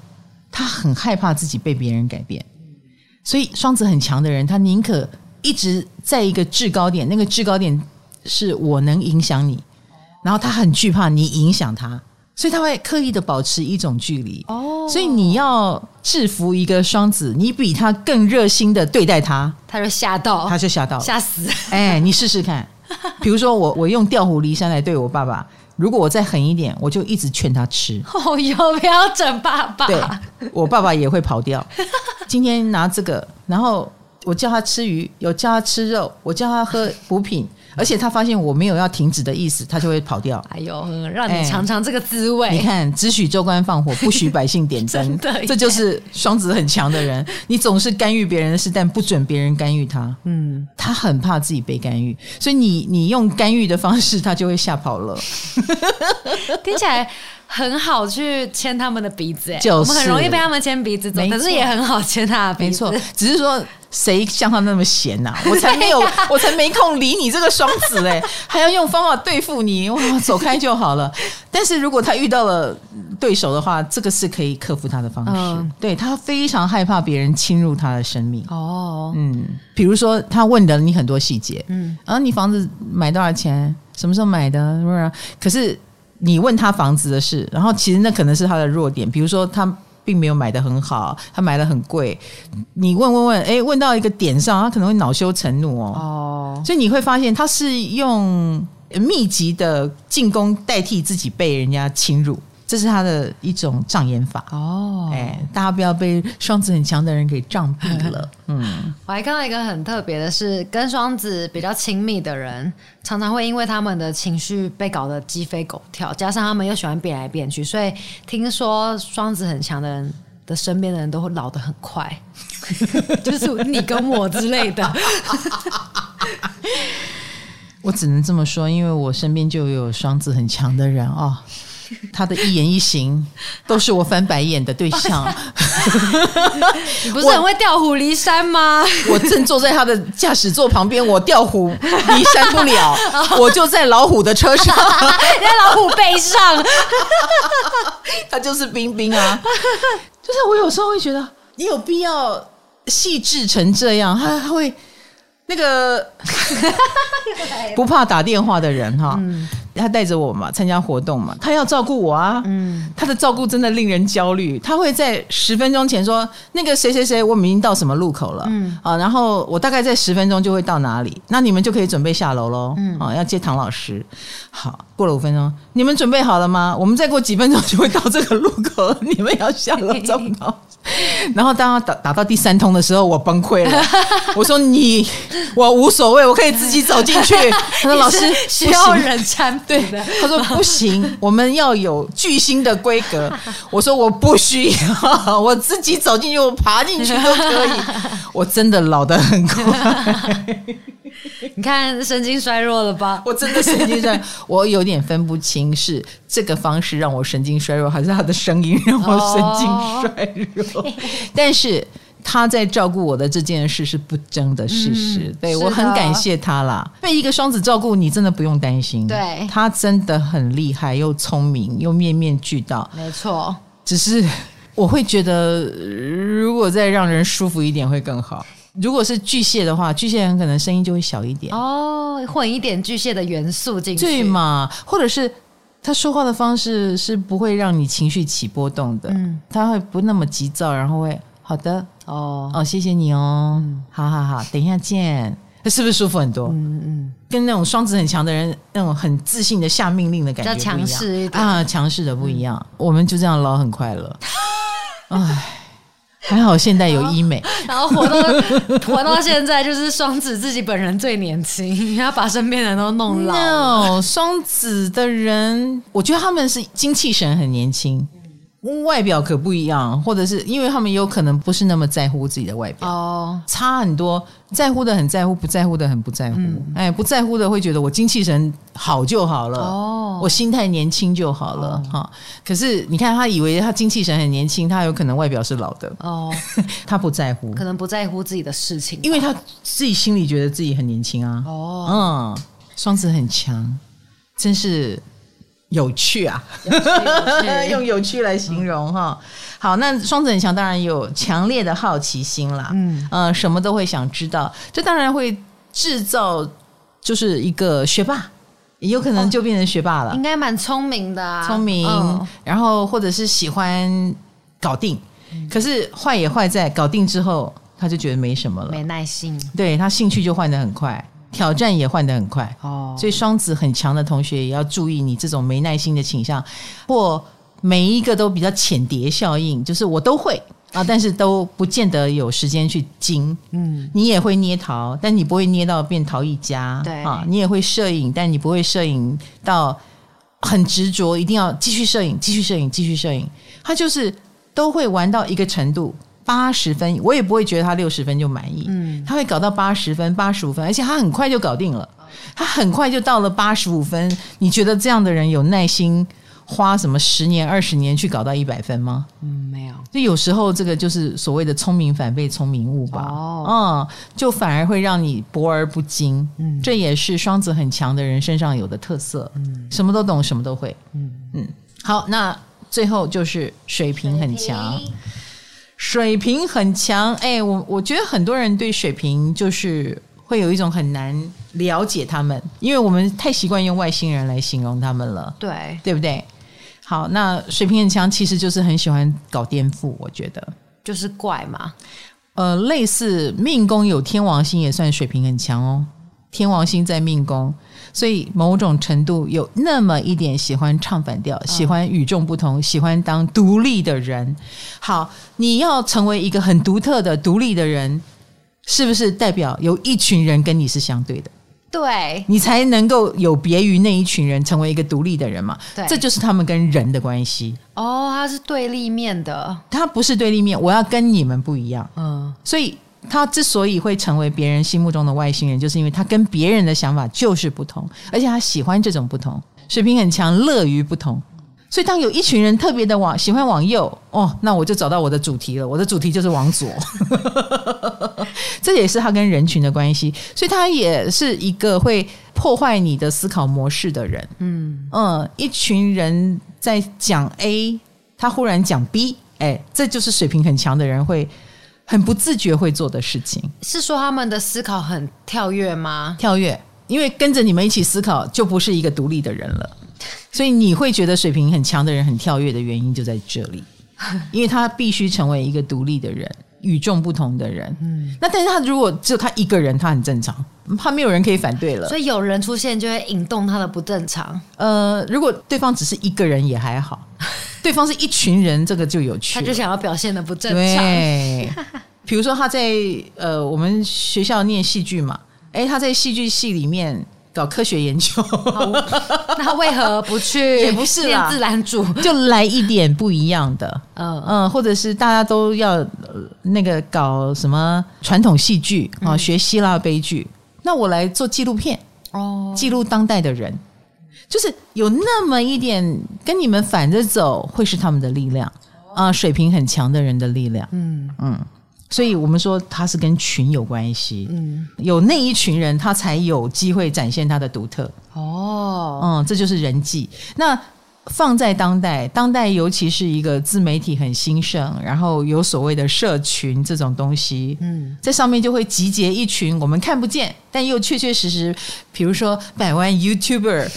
他很害怕自己被别人改变，所以双子很强的人，他宁可一直在一个制高点，那个制高点是我能影响你，然后他很惧怕你影响他，所以他会刻意的保持一种距离。哦，所以你要制服一个双子，你比他更热心的对待他，他就吓到，他就吓到，吓死。哎，你试试看，比如说我，我用调虎离山来对我爸爸。如果我再狠一点，我就一直劝他吃。(laughs) 哦哟，不要整爸爸。对，我爸爸也会跑掉。(laughs) 今天拿这个，然后我叫他吃鱼，有叫他吃肉，我叫他喝补品。而且他发现我没有要停止的意思，他就会跑掉。哎呦，让你尝尝这个滋味。欸、你看，只许州官放火，不许百姓点灯。(laughs) 对，这就是双子很强的人。你总是干预别人的事，但不准别人干预他。嗯，他很怕自己被干预，所以你你用干预的方式，他就会吓跑了。(laughs) 听起来。很好去牵他们的鼻子，哎，就是，我们很容易被他们牵鼻子走，可是也很好牵他的鼻子。没错，只是说谁像他那么闲呐？(laughs) 我才没有，我才没空理你这个双子嘞，(laughs) 还要用方法对付你，哇，走开就好了。但是如果他遇到了对手的话，这个是可以克服他的方式。嗯、对，他非常害怕别人侵入他的生命。哦，嗯，比如说他问的你很多细节，嗯，然后你房子买多少钱？什么时候买的？是不是？可是。你问他房子的事，然后其实那可能是他的弱点，比如说他并没有买的很好，他买的很贵。你问问问，哎，问到一个点上，他可能会恼羞成怒哦。哦，所以你会发现他是用密集的进攻代替自己被人家侵入。这是他的一种障眼法哦，哎，大家不要被双子很强的人给障蔽了。(laughs) 嗯，我还看到一个很特别的是，跟双子比较亲密的人，常常会因为他们的情绪被搞得鸡飞狗跳，加上他们又喜欢变来变去，所以听说双子很强的人的身边的人都会老得很快，(laughs) 就是你跟我之类的。(laughs) 我只能这么说，因为我身边就有双子很强的人哦。(laughs) 他的一言一行 (laughs) 都是我翻白眼的对象。(laughs) 你不是很会调虎离山吗？我正坐在他的驾驶座旁边，我调虎离山不了，我就在老虎的车上，在老虎背上。他就是冰冰啊，就是我有时候会觉得，你有必要细致成这样？他他会那个不怕打电话的人哈。他带着我嘛，参加活动嘛，他要照顾我啊。嗯，他的照顾真的令人焦虑。他会在十分钟前说：“那个谁谁谁，我们已经到什么路口了。”嗯，啊，然后我大概在十分钟就会到哪里，那你们就可以准备下楼喽。嗯，啊，要接唐老师。好，过了五分钟，你们准备好了吗？我们再过几分钟就会到这个路口，(laughs) 你们要下楼找到。(laughs) 然后当他打打到第三通的时候，我崩溃了。(laughs) 我说：“你，我无所谓，我可以自己走进去。”他说：“老师需要人搀。”对，他说不行，我们要有巨星的规格。我说我不需要，我自己走进去，我爬进去都可以。我真的老得很快，(laughs) 你看神经衰弱了吧？(laughs) 我真的神经衰弱，(laughs) 我有点分不清是这个方式让我神经衰弱，还是他的声音让我神经衰弱。但是。他在照顾我的这件事是不争的事实，嗯、对我很感谢他啦。被一个双子照顾，你真的不用担心。对，他真的很厉害，又聪明，又面面俱到。没错，只是我会觉得，如果再让人舒服一点会更好。如果是巨蟹的话，巨蟹很可能声音就会小一点。哦，混一点巨蟹的元素进去，对嘛？或者是他说话的方式是不会让你情绪起波动的，嗯，他会不那么急躁，然后会。好的。哦。哦，谢谢你哦，嗯、好好好，等一下见，是不是舒服很多？嗯嗯，跟那种双子很强的人，那种很自信的下命令的感觉不一样，强势一点。啊，强势的不一样。嗯、我们就这样捞很快乐，(laughs) 唉，还好现在有医美，(laughs) 然后活到活到现在，就是双子自己本人最年轻，要把身边人都弄老。No, 双子的人，我觉得他们是精气神很年轻。外表可不一样，或者是因为他们有可能不是那么在乎自己的外表。哦，差很多，在乎的很在乎，不在乎的很不在乎。嗯、哎，不在乎的会觉得我精气神好就好了哦，我心态年轻就好了哈、哦。可是你看，他以为他精气神很年轻，他有可能外表是老的。哦，(laughs) 他不在乎，可能不在乎自己的事情，因为他自己心里觉得自己很年轻啊。哦，嗯，双子很强，真是。有趣啊，有趣有趣。用有趣来形容哈。嗯、好，那双子很强，当然有强烈的好奇心啦。嗯，呃，什么都会想知道，这当然会制造就是一个学霸，也有可能就变成学霸了。哦、应该蛮聪明的、啊，聪明，嗯、然后或者是喜欢搞定，嗯、可是坏也坏在搞定之后，他就觉得没什么了，没耐心，对，他兴趣就换得很快。挑战也换得很快哦，所以双子很强的同学也要注意你这种没耐心的倾向，或每一个都比较浅碟效应，就是我都会啊，但是都不见得有时间去精。嗯，你也会捏陶，但你不会捏到变陶艺家。对啊，你也会摄影，但你不会摄影到很执着，一定要继续摄影，继续摄影，继续摄影。他就是都会玩到一个程度。八十分，我也不会觉得他六十分就满意。嗯，他会搞到八十分、八十五分，而且他很快就搞定了。他很快就到了八十五分。你觉得这样的人有耐心花什么十年、二十年去搞到一百分吗？嗯，没有。就有时候这个就是所谓的聪明反被聪明误吧。哦，嗯，就反而会让你博而不精。嗯，这也是双子很强的人身上有的特色。嗯，什么都懂，什么都会。嗯嗯。好，那最后就是水平很强。水平很强，哎，我我觉得很多人对水平就是会有一种很难了解他们，因为我们太习惯用外星人来形容他们了，对对不对？好，那水平很强，其实就是很喜欢搞颠覆，我觉得就是怪嘛，呃，类似命宫有天王星也算水平很强哦，天王星在命宫。所以某种程度有那么一点喜欢唱反调，喜欢与众不同，喜欢当独立的人。好，你要成为一个很独特的独立的人，是不是代表有一群人跟你是相对的？对，你才能够有别于那一群人，成为一个独立的人嘛？对，这就是他们跟人的关系。哦，他是对立面的，他不是对立面，我要跟你们不一样。嗯，所以。他之所以会成为别人心目中的外星人，就是因为他跟别人的想法就是不同，而且他喜欢这种不同。水平很强，乐于不同，所以当有一群人特别的往喜欢往右，哦，那我就找到我的主题了。我的主题就是往左，(laughs) 这也是他跟人群的关系。所以他也是一个会破坏你的思考模式的人。嗯嗯，一群人在讲 A，他忽然讲 B，哎，这就是水平很强的人会。很不自觉会做的事情，是说他们的思考很跳跃吗？跳跃，因为跟着你们一起思考，就不是一个独立的人了。(laughs) 所以你会觉得水平很强的人很跳跃的原因就在这里，(laughs) 因为他必须成为一个独立的人，与众不同的人。嗯，那但是他如果只有他一个人，他很正常，他没有人可以反对了。所以有人出现就会引动他的不正常。呃，如果对方只是一个人也还好。(laughs) 对方是一群人，这个就有趣。他就想要表现的不正常。对，(laughs) 比如说他在呃我们学校念戏剧嘛，哎，他在戏剧系里面搞科学研究，那他为何不去？(laughs) 也不是啦，自然主就来一点不一样的，嗯。嗯，或者是大家都要那个搞什么传统戏剧啊，学希腊悲剧，那我来做纪录片哦，记录当代的人。就是有那么一点跟你们反着走，会是他们的力量啊，水平很强的人的力量。嗯嗯，所以我们说他是跟群有关系。嗯，有那一群人，他才有机会展现他的独特。哦，嗯，这就是人际。那放在当代，当代尤其是一个自媒体很兴盛，然后有所谓的社群这种东西，嗯，在上面就会集结一群我们看不见，但又确确实实，比如说百万 YouTuber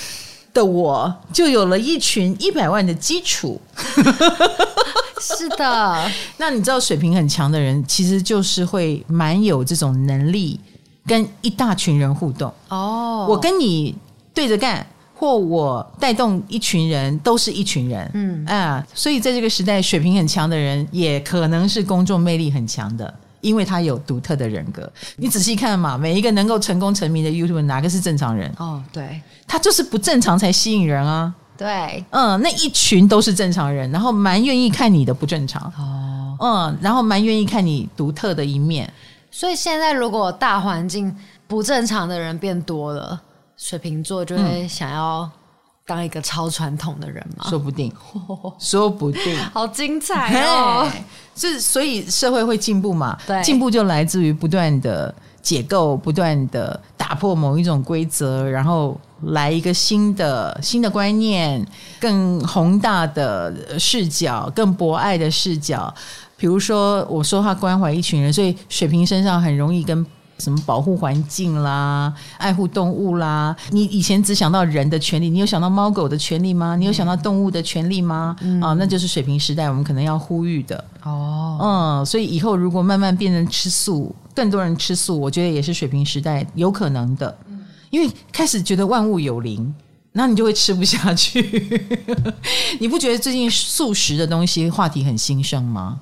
的我，就有了一群一百万的基础。(laughs) 是的，那你知道水平很强的人，其实就是会蛮有这种能力，跟一大群人互动。哦，我跟你对着干。或我带动一群人，都是一群人，嗯啊，所以在这个时代，水平很强的人，也可能是公众魅力很强的，因为他有独特的人格。你仔细看嘛，每一个能够成功成名的 YouTuber，哪个是正常人？哦，对，他就是不正常才吸引人啊。对，嗯，那一群都是正常人，然后蛮愿意看你的不正常。哦，嗯，然后蛮愿意看你独特的一面。所以现在如果大环境不正常的人变多了。水瓶座就会想要当一个超传统的人吗？说不定，(laughs) 说不定，好精彩哦！是，所以社会会进步嘛？对，进步就来自于不断的解构，不断的打破某一种规则，然后来一个新的新的观念，更宏大的视角，更博爱的视角。比如说，我说话关怀一群人，所以水瓶身上很容易跟。什么保护环境啦，爱护动物啦？你以前只想到人的权利，你有想到猫狗的权利吗？你有想到动物的权利吗？嗯、啊，那就是水平时代，我们可能要呼吁的。哦，嗯，所以以后如果慢慢变成吃素，更多人吃素，我觉得也是水平时代有可能的。因为开始觉得万物有灵，那你就会吃不下去。(laughs) 你不觉得最近素食的东西话题很兴盛吗？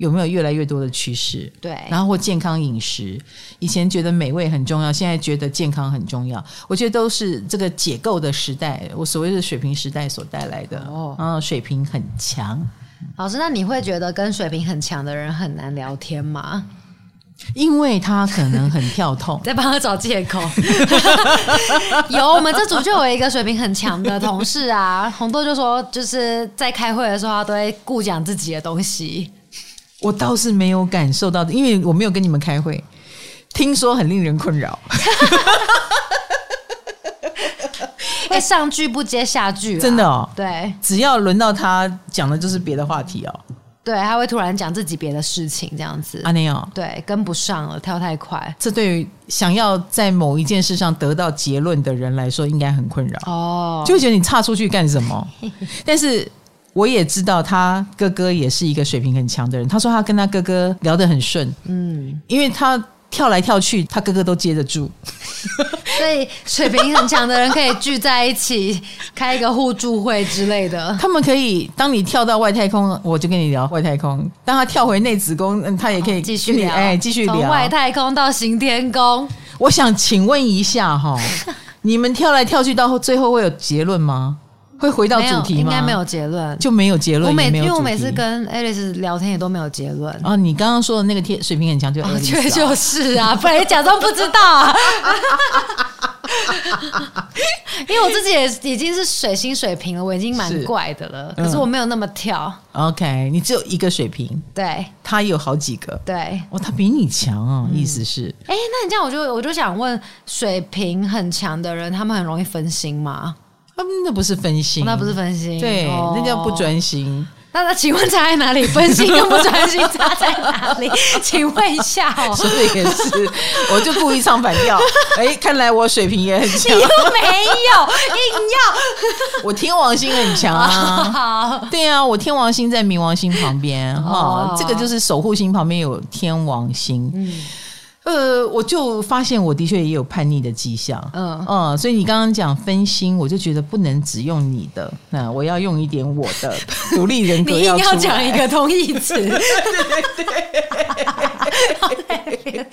有没有越来越多的趋势？对，然后或健康饮食，以前觉得美味很重要，现在觉得健康很重要。我觉得都是这个解构的时代，我所谓的水平时代所带来的。哦，嗯，水平很强。老师，那你会觉得跟水平很强的人很难聊天吗？因为他可能很跳痛，(laughs) 在帮他找借口。(laughs) 有，我们这组就有一个水平很强的同事啊，红豆就说，就是在开会的时候，他都会顾讲自己的东西。我倒是没有感受到，因为我没有跟你们开会，听说很令人困扰。(laughs) 哎，上句不接下句，真的哦。对，只要轮到他讲的，就是别的话题哦。对，他会突然讲自己别的事情，这样子。啊，没有。对，跟不上了，跳太快。这对于想要在某一件事上得到结论的人来说，应该很困扰哦。就会觉得你岔出去干什么？(laughs) 但是。我也知道他哥哥也是一个水平很强的人。他说他跟他哥哥聊得很顺，嗯，因为他跳来跳去，他哥哥都接得住。所以水平很强的人可以聚在一起开一个互助会之类的。他们可以，当你跳到外太空，我就跟你聊外太空；当他跳回内子宫，嗯，他也可以继续聊，哎，继续聊。从外太空到行天宫。我想请问一下哈，(laughs) 你们跳来跳去到最后会有结论吗？会回到主题吗？应该没有结论，就没有结论。我每因为我每次跟 Alice 聊天也都没有结论。哦，你刚刚说的那个天水平很强，就 Alice 确实就是啊，(laughs) 不然也假装不知道啊。(laughs) 因为我自己也已经是水星水平了，我已经蛮怪的了，可是我没有那么跳。OK，你只有一个水平，对，他有好几个，对，哦，他比你强啊，意思是？哎，那你这样我就我就想问，水平很强的人，他们很容易分心吗？那不是分心，那不是分心，对，哦、那叫不专心。那那请问差在哪里？分心跟不专心差在哪里？(laughs) 请问一下哦。说的也是，我就故意唱反调。(laughs) 哎，看来我水平也很强。你又没有硬要。(laughs) 我天王星很强啊。好。对啊，我天王星在冥王星旁边哈，哦、这个就是守护星旁边有天王星。嗯。呃，我就发现我的确也有叛逆的迹象，嗯。嗯，所以你刚刚讲分心，我就觉得不能只用你的，那我要用一点我的 (laughs) 独立人格一定要讲一个同义词，对对对，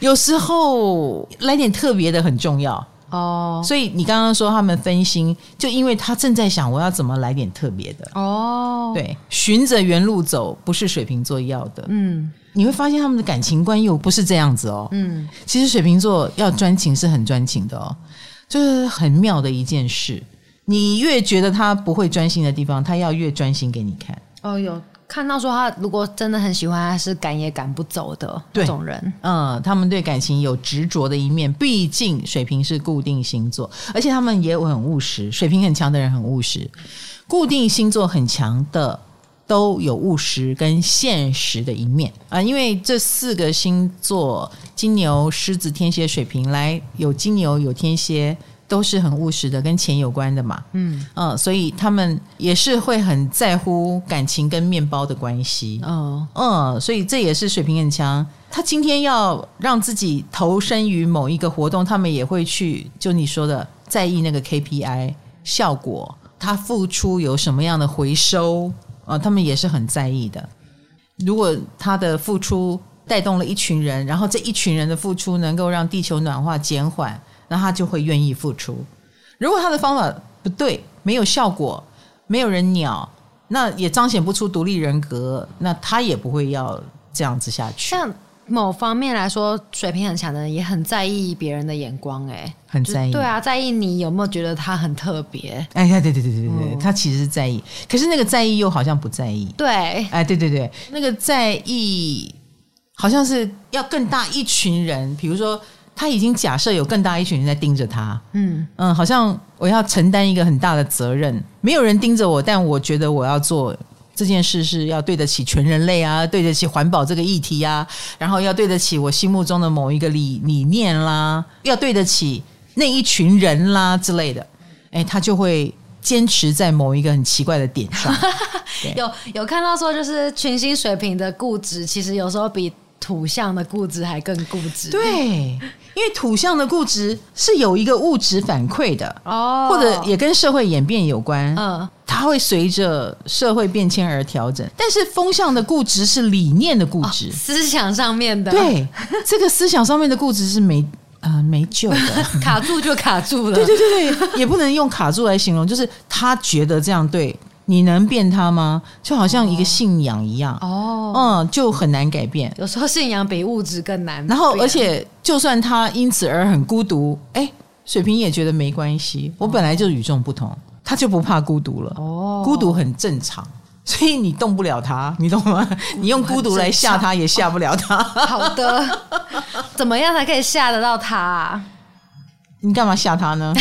有时候来点特别的很重要哦。所以你刚刚说他们分心，就因为他正在想我要怎么来点特别的哦。对，循着原路走不是水瓶座要的，嗯。你会发现他们的感情观又不是这样子哦。嗯，其实水瓶座要专情是很专情的哦，就是很妙的一件事。你越觉得他不会专心的地方，他要越专心给你看。哦，有看到说他如果真的很喜欢，他是赶也赶不走的这种人。嗯，他们对感情有执着的一面，毕竟水瓶是固定星座，而且他们也很务实。水瓶很强的人很务实，固定星座很强的都有务实跟现实的一面啊。因为这四个星座：金牛、狮子、天蝎、水瓶，来有金牛有天蝎。都是很务实的，跟钱有关的嘛，嗯嗯，所以他们也是会很在乎感情跟面包的关系，嗯嗯，所以这也是水平很强。他今天要让自己投身于某一个活动，他们也会去，就你说的，在意那个 KPI 效果，他付出有什么样的回收啊？他们也是很在意的。如果他的付出带动了一群人，然后这一群人的付出能够让地球暖化减缓。那他就会愿意付出。如果他的方法不对，没有效果，没有人鸟，那也彰显不出独立人格，那他也不会要这样子下去。像某方面来说，水平很强的人也很在意别人的眼光，哎，很在意。对啊，在意你有没有觉得他很特别？哎，对对对对对对，嗯、他其实是在意，可是那个在意又好像不在意。对，哎，对对对，那个在意好像是要更大一群人，比如说。他已经假设有更大一群人在盯着他，嗯嗯，好像我要承担一个很大的责任，没有人盯着我，但我觉得我要做这件事是要对得起全人类啊，对得起环保这个议题啊，然后要对得起我心目中的某一个理理念啦，要对得起那一群人啦之类的，哎，他就会坚持在某一个很奇怪的点上。(laughs) 有有看到说，就是群星水平的固执，其实有时候比土象的固执还更固执。对。因为土象的固执是有一个物质反馈的哦，或者也跟社会演变有关。嗯，它会随着社会变迁而调整。但是风象的固执是理念的固执，思想上面的。对，这个思想上面的固执是没呃没救的，(laughs) 卡住就卡住了。对对对对，也不能用卡住来形容，就是他觉得这样对。你能变他吗？就好像一个信仰一样哦，嗯，就很难改变。有时候信仰比物质更难。然后，而且就算他因此而很孤独，哎，水瓶也觉得没关系。我本来就与众不同，他就不怕孤独了。哦，孤独很正常，所以你动不了他，你懂吗？(laughs) 你用孤独来吓他，也吓不了他。好的，(laughs) 怎么样才可以吓得到他啊？你干嘛吓他呢？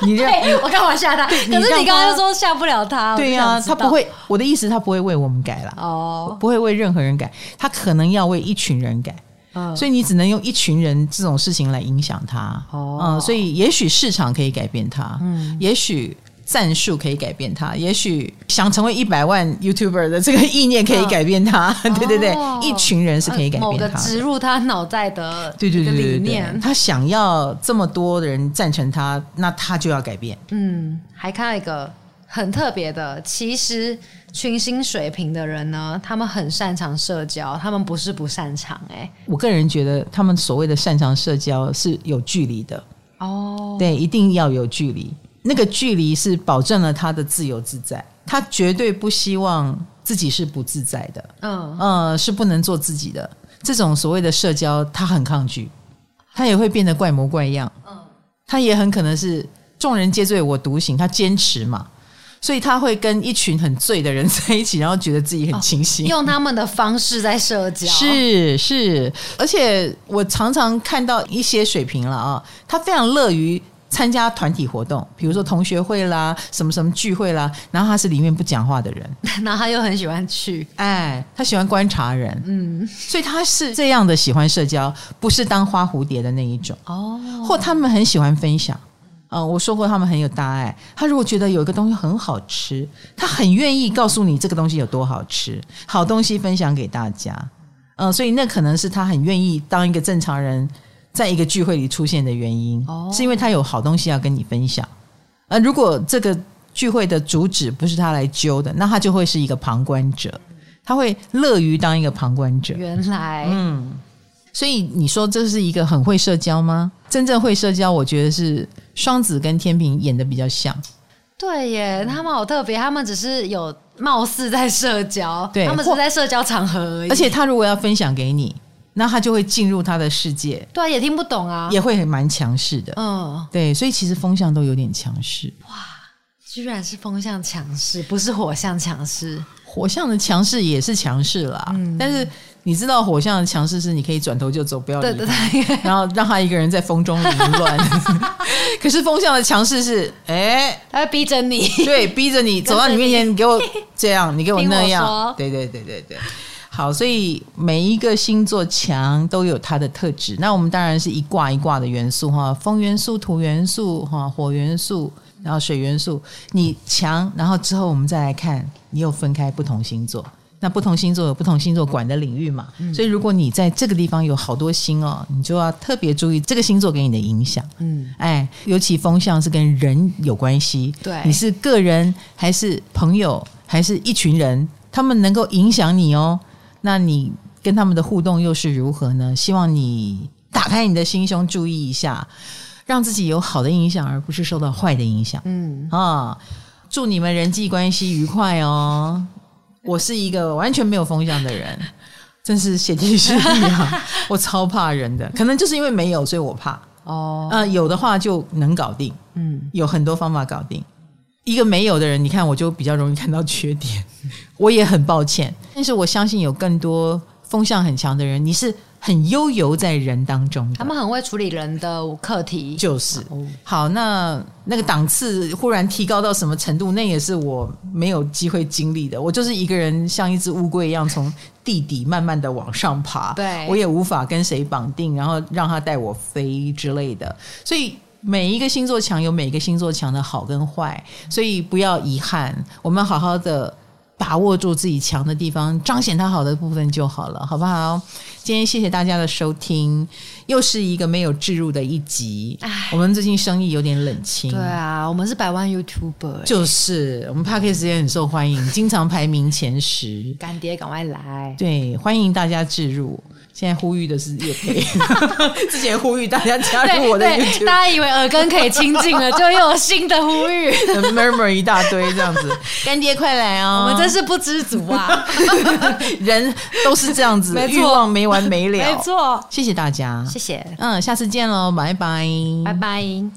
(laughs) 你这我干嘛吓他？可是你刚刚又说吓不了他。对呀、啊，他不会。我的意思，他不会为我们改了。哦，不会为任何人改，他可能要为一群人改。嗯、所以你只能用一群人这种事情来影响他。哦，嗯，所以也许市场可以改变他。嗯，也许。战术可以改变他，也许想成为一百万 YouTuber 的这个意念可以改变他。(laughs) 哦、对对对，一群人是可以改变他的。某个植入他脑袋的对对对理念，他想要这么多的人赞成他，那他就要改变。嗯，还看到一个很特别的，其实群星水平的人呢，他们很擅长社交，他们不是不擅长哎、欸。我个人觉得，他们所谓的擅长社交是有距离的哦，对，一定要有距离。那个距离是保证了他的自由自在，他绝对不希望自己是不自在的，嗯。嗯，是不能做自己的。这种所谓的社交，他很抗拒，他也会变得怪模怪样，嗯，他也很可能是众人皆醉我独醒，他坚持嘛，所以他会跟一群很醉的人在一起，然后觉得自己很清醒，哦，用他们的方式在社交，是是，而且我常常看到一些水平了啊，他非常乐于。参加团体活动，比如说同学会啦，什么什么聚会啦，然后他是里面不讲话的人，(laughs) 然后他又很喜欢去，哎，他喜欢观察人，嗯，所以他是这样的喜欢社交，不是当花蝴蝶的那一种哦。或他们很喜欢分享，嗯、呃，我说过他们很有大爱。他如果觉得有一个东西很好吃，他很愿意告诉你这个东西有多好吃，好东西分享给大家，嗯、呃，所以那可能是他很愿意当一个正常人。在一个聚会里出现的原因，是因为他有好东西要跟你分享。而如果这个聚会的主旨不是他来揪的，那他就会是一个旁观者，他会乐于当一个旁观者。原来，嗯，所以你说这是一个很会社交吗？真正会社交，我觉得是双子跟天平演的比较像。对耶，他们好特别，他们只是有貌似在社交，对，他们是在社交场合而已。而且他如果要分享给你。那他就会进入他的世界，对啊，也听不懂啊，也会很蛮强势的，嗯，对，所以其实风向都有点强势。哇，居然是风向强势，不是火象强势。火象的强势也是强势啦，嗯、但是你知道火象的强势是你可以转头就走，不要理他，对对对，(laughs) 然后让他一个人在风中凌乱。(laughs) 可是风象的强势是，哎，他会逼着你，对，逼着你 (laughs) 走到你面前，你给我这样，你给我那样，对对对对对。好，所以每一个星座强都有它的特质。那我们当然是一卦一卦的元素哈，风元素、土元素、哈火元素。然后水元素，你强，然后之后我们再来看，你又分开不同星座，那不同星座有不同星座管的领域嘛，嗯、所以如果你在这个地方有好多星哦，你就要特别注意这个星座给你的影响。嗯，哎，尤其风象是跟人有关系，对，你是个人还是朋友还是一群人，他们能够影响你哦，那你跟他们的互动又是如何呢？希望你打开你的心胸，注意一下。让自己有好的影响，而不是受到坏的影响。嗯啊，祝你们人际关系愉快哦！我是一个完全没有风向的人，(laughs) 真是血气虚力啊！(laughs) 我超怕人的，可能就是因为没有，所以我怕。哦，呃，有的话就能搞定。嗯，有很多方法搞定。一个没有的人，你看我就比较容易看到缺点。(laughs) 我也很抱歉，但是我相信有更多风向很强的人，你是。很悠游在人当中，他们很会处理人的课题，就是好。那那个档次忽然提高到什么程度，那也是我没有机会经历的。我就是一个人像一只乌龟一样从地底慢慢的往上爬，对，我也无法跟谁绑定，然后让他带我飞之类的。所以每一个星座强有每一个星座强的好跟坏，所以不要遗憾，我们好好的。把握住自己强的地方，彰显它好的部分就好了，好不好？今天谢谢大家的收听，又是一个没有置入的一集。我们最近生意有点冷清。对啊，我们是百万 YouTuber，就是我们 Podcast 也很受欢迎，经常排名前十。干爹赶快来！对，欢迎大家置入。现在呼吁的是叶佩，(laughs) 之前呼吁大家加入我的 YouTube，大家以为耳根可以清净了，就又有新的呼吁，(laughs) murmur 一大堆这样子。干爹快来哦！我们真是不知足啊，(laughs) 人都是这样子，欲错。望没完没了。没错，谢谢大家，谢谢，嗯，下次见喽，拜拜，拜拜。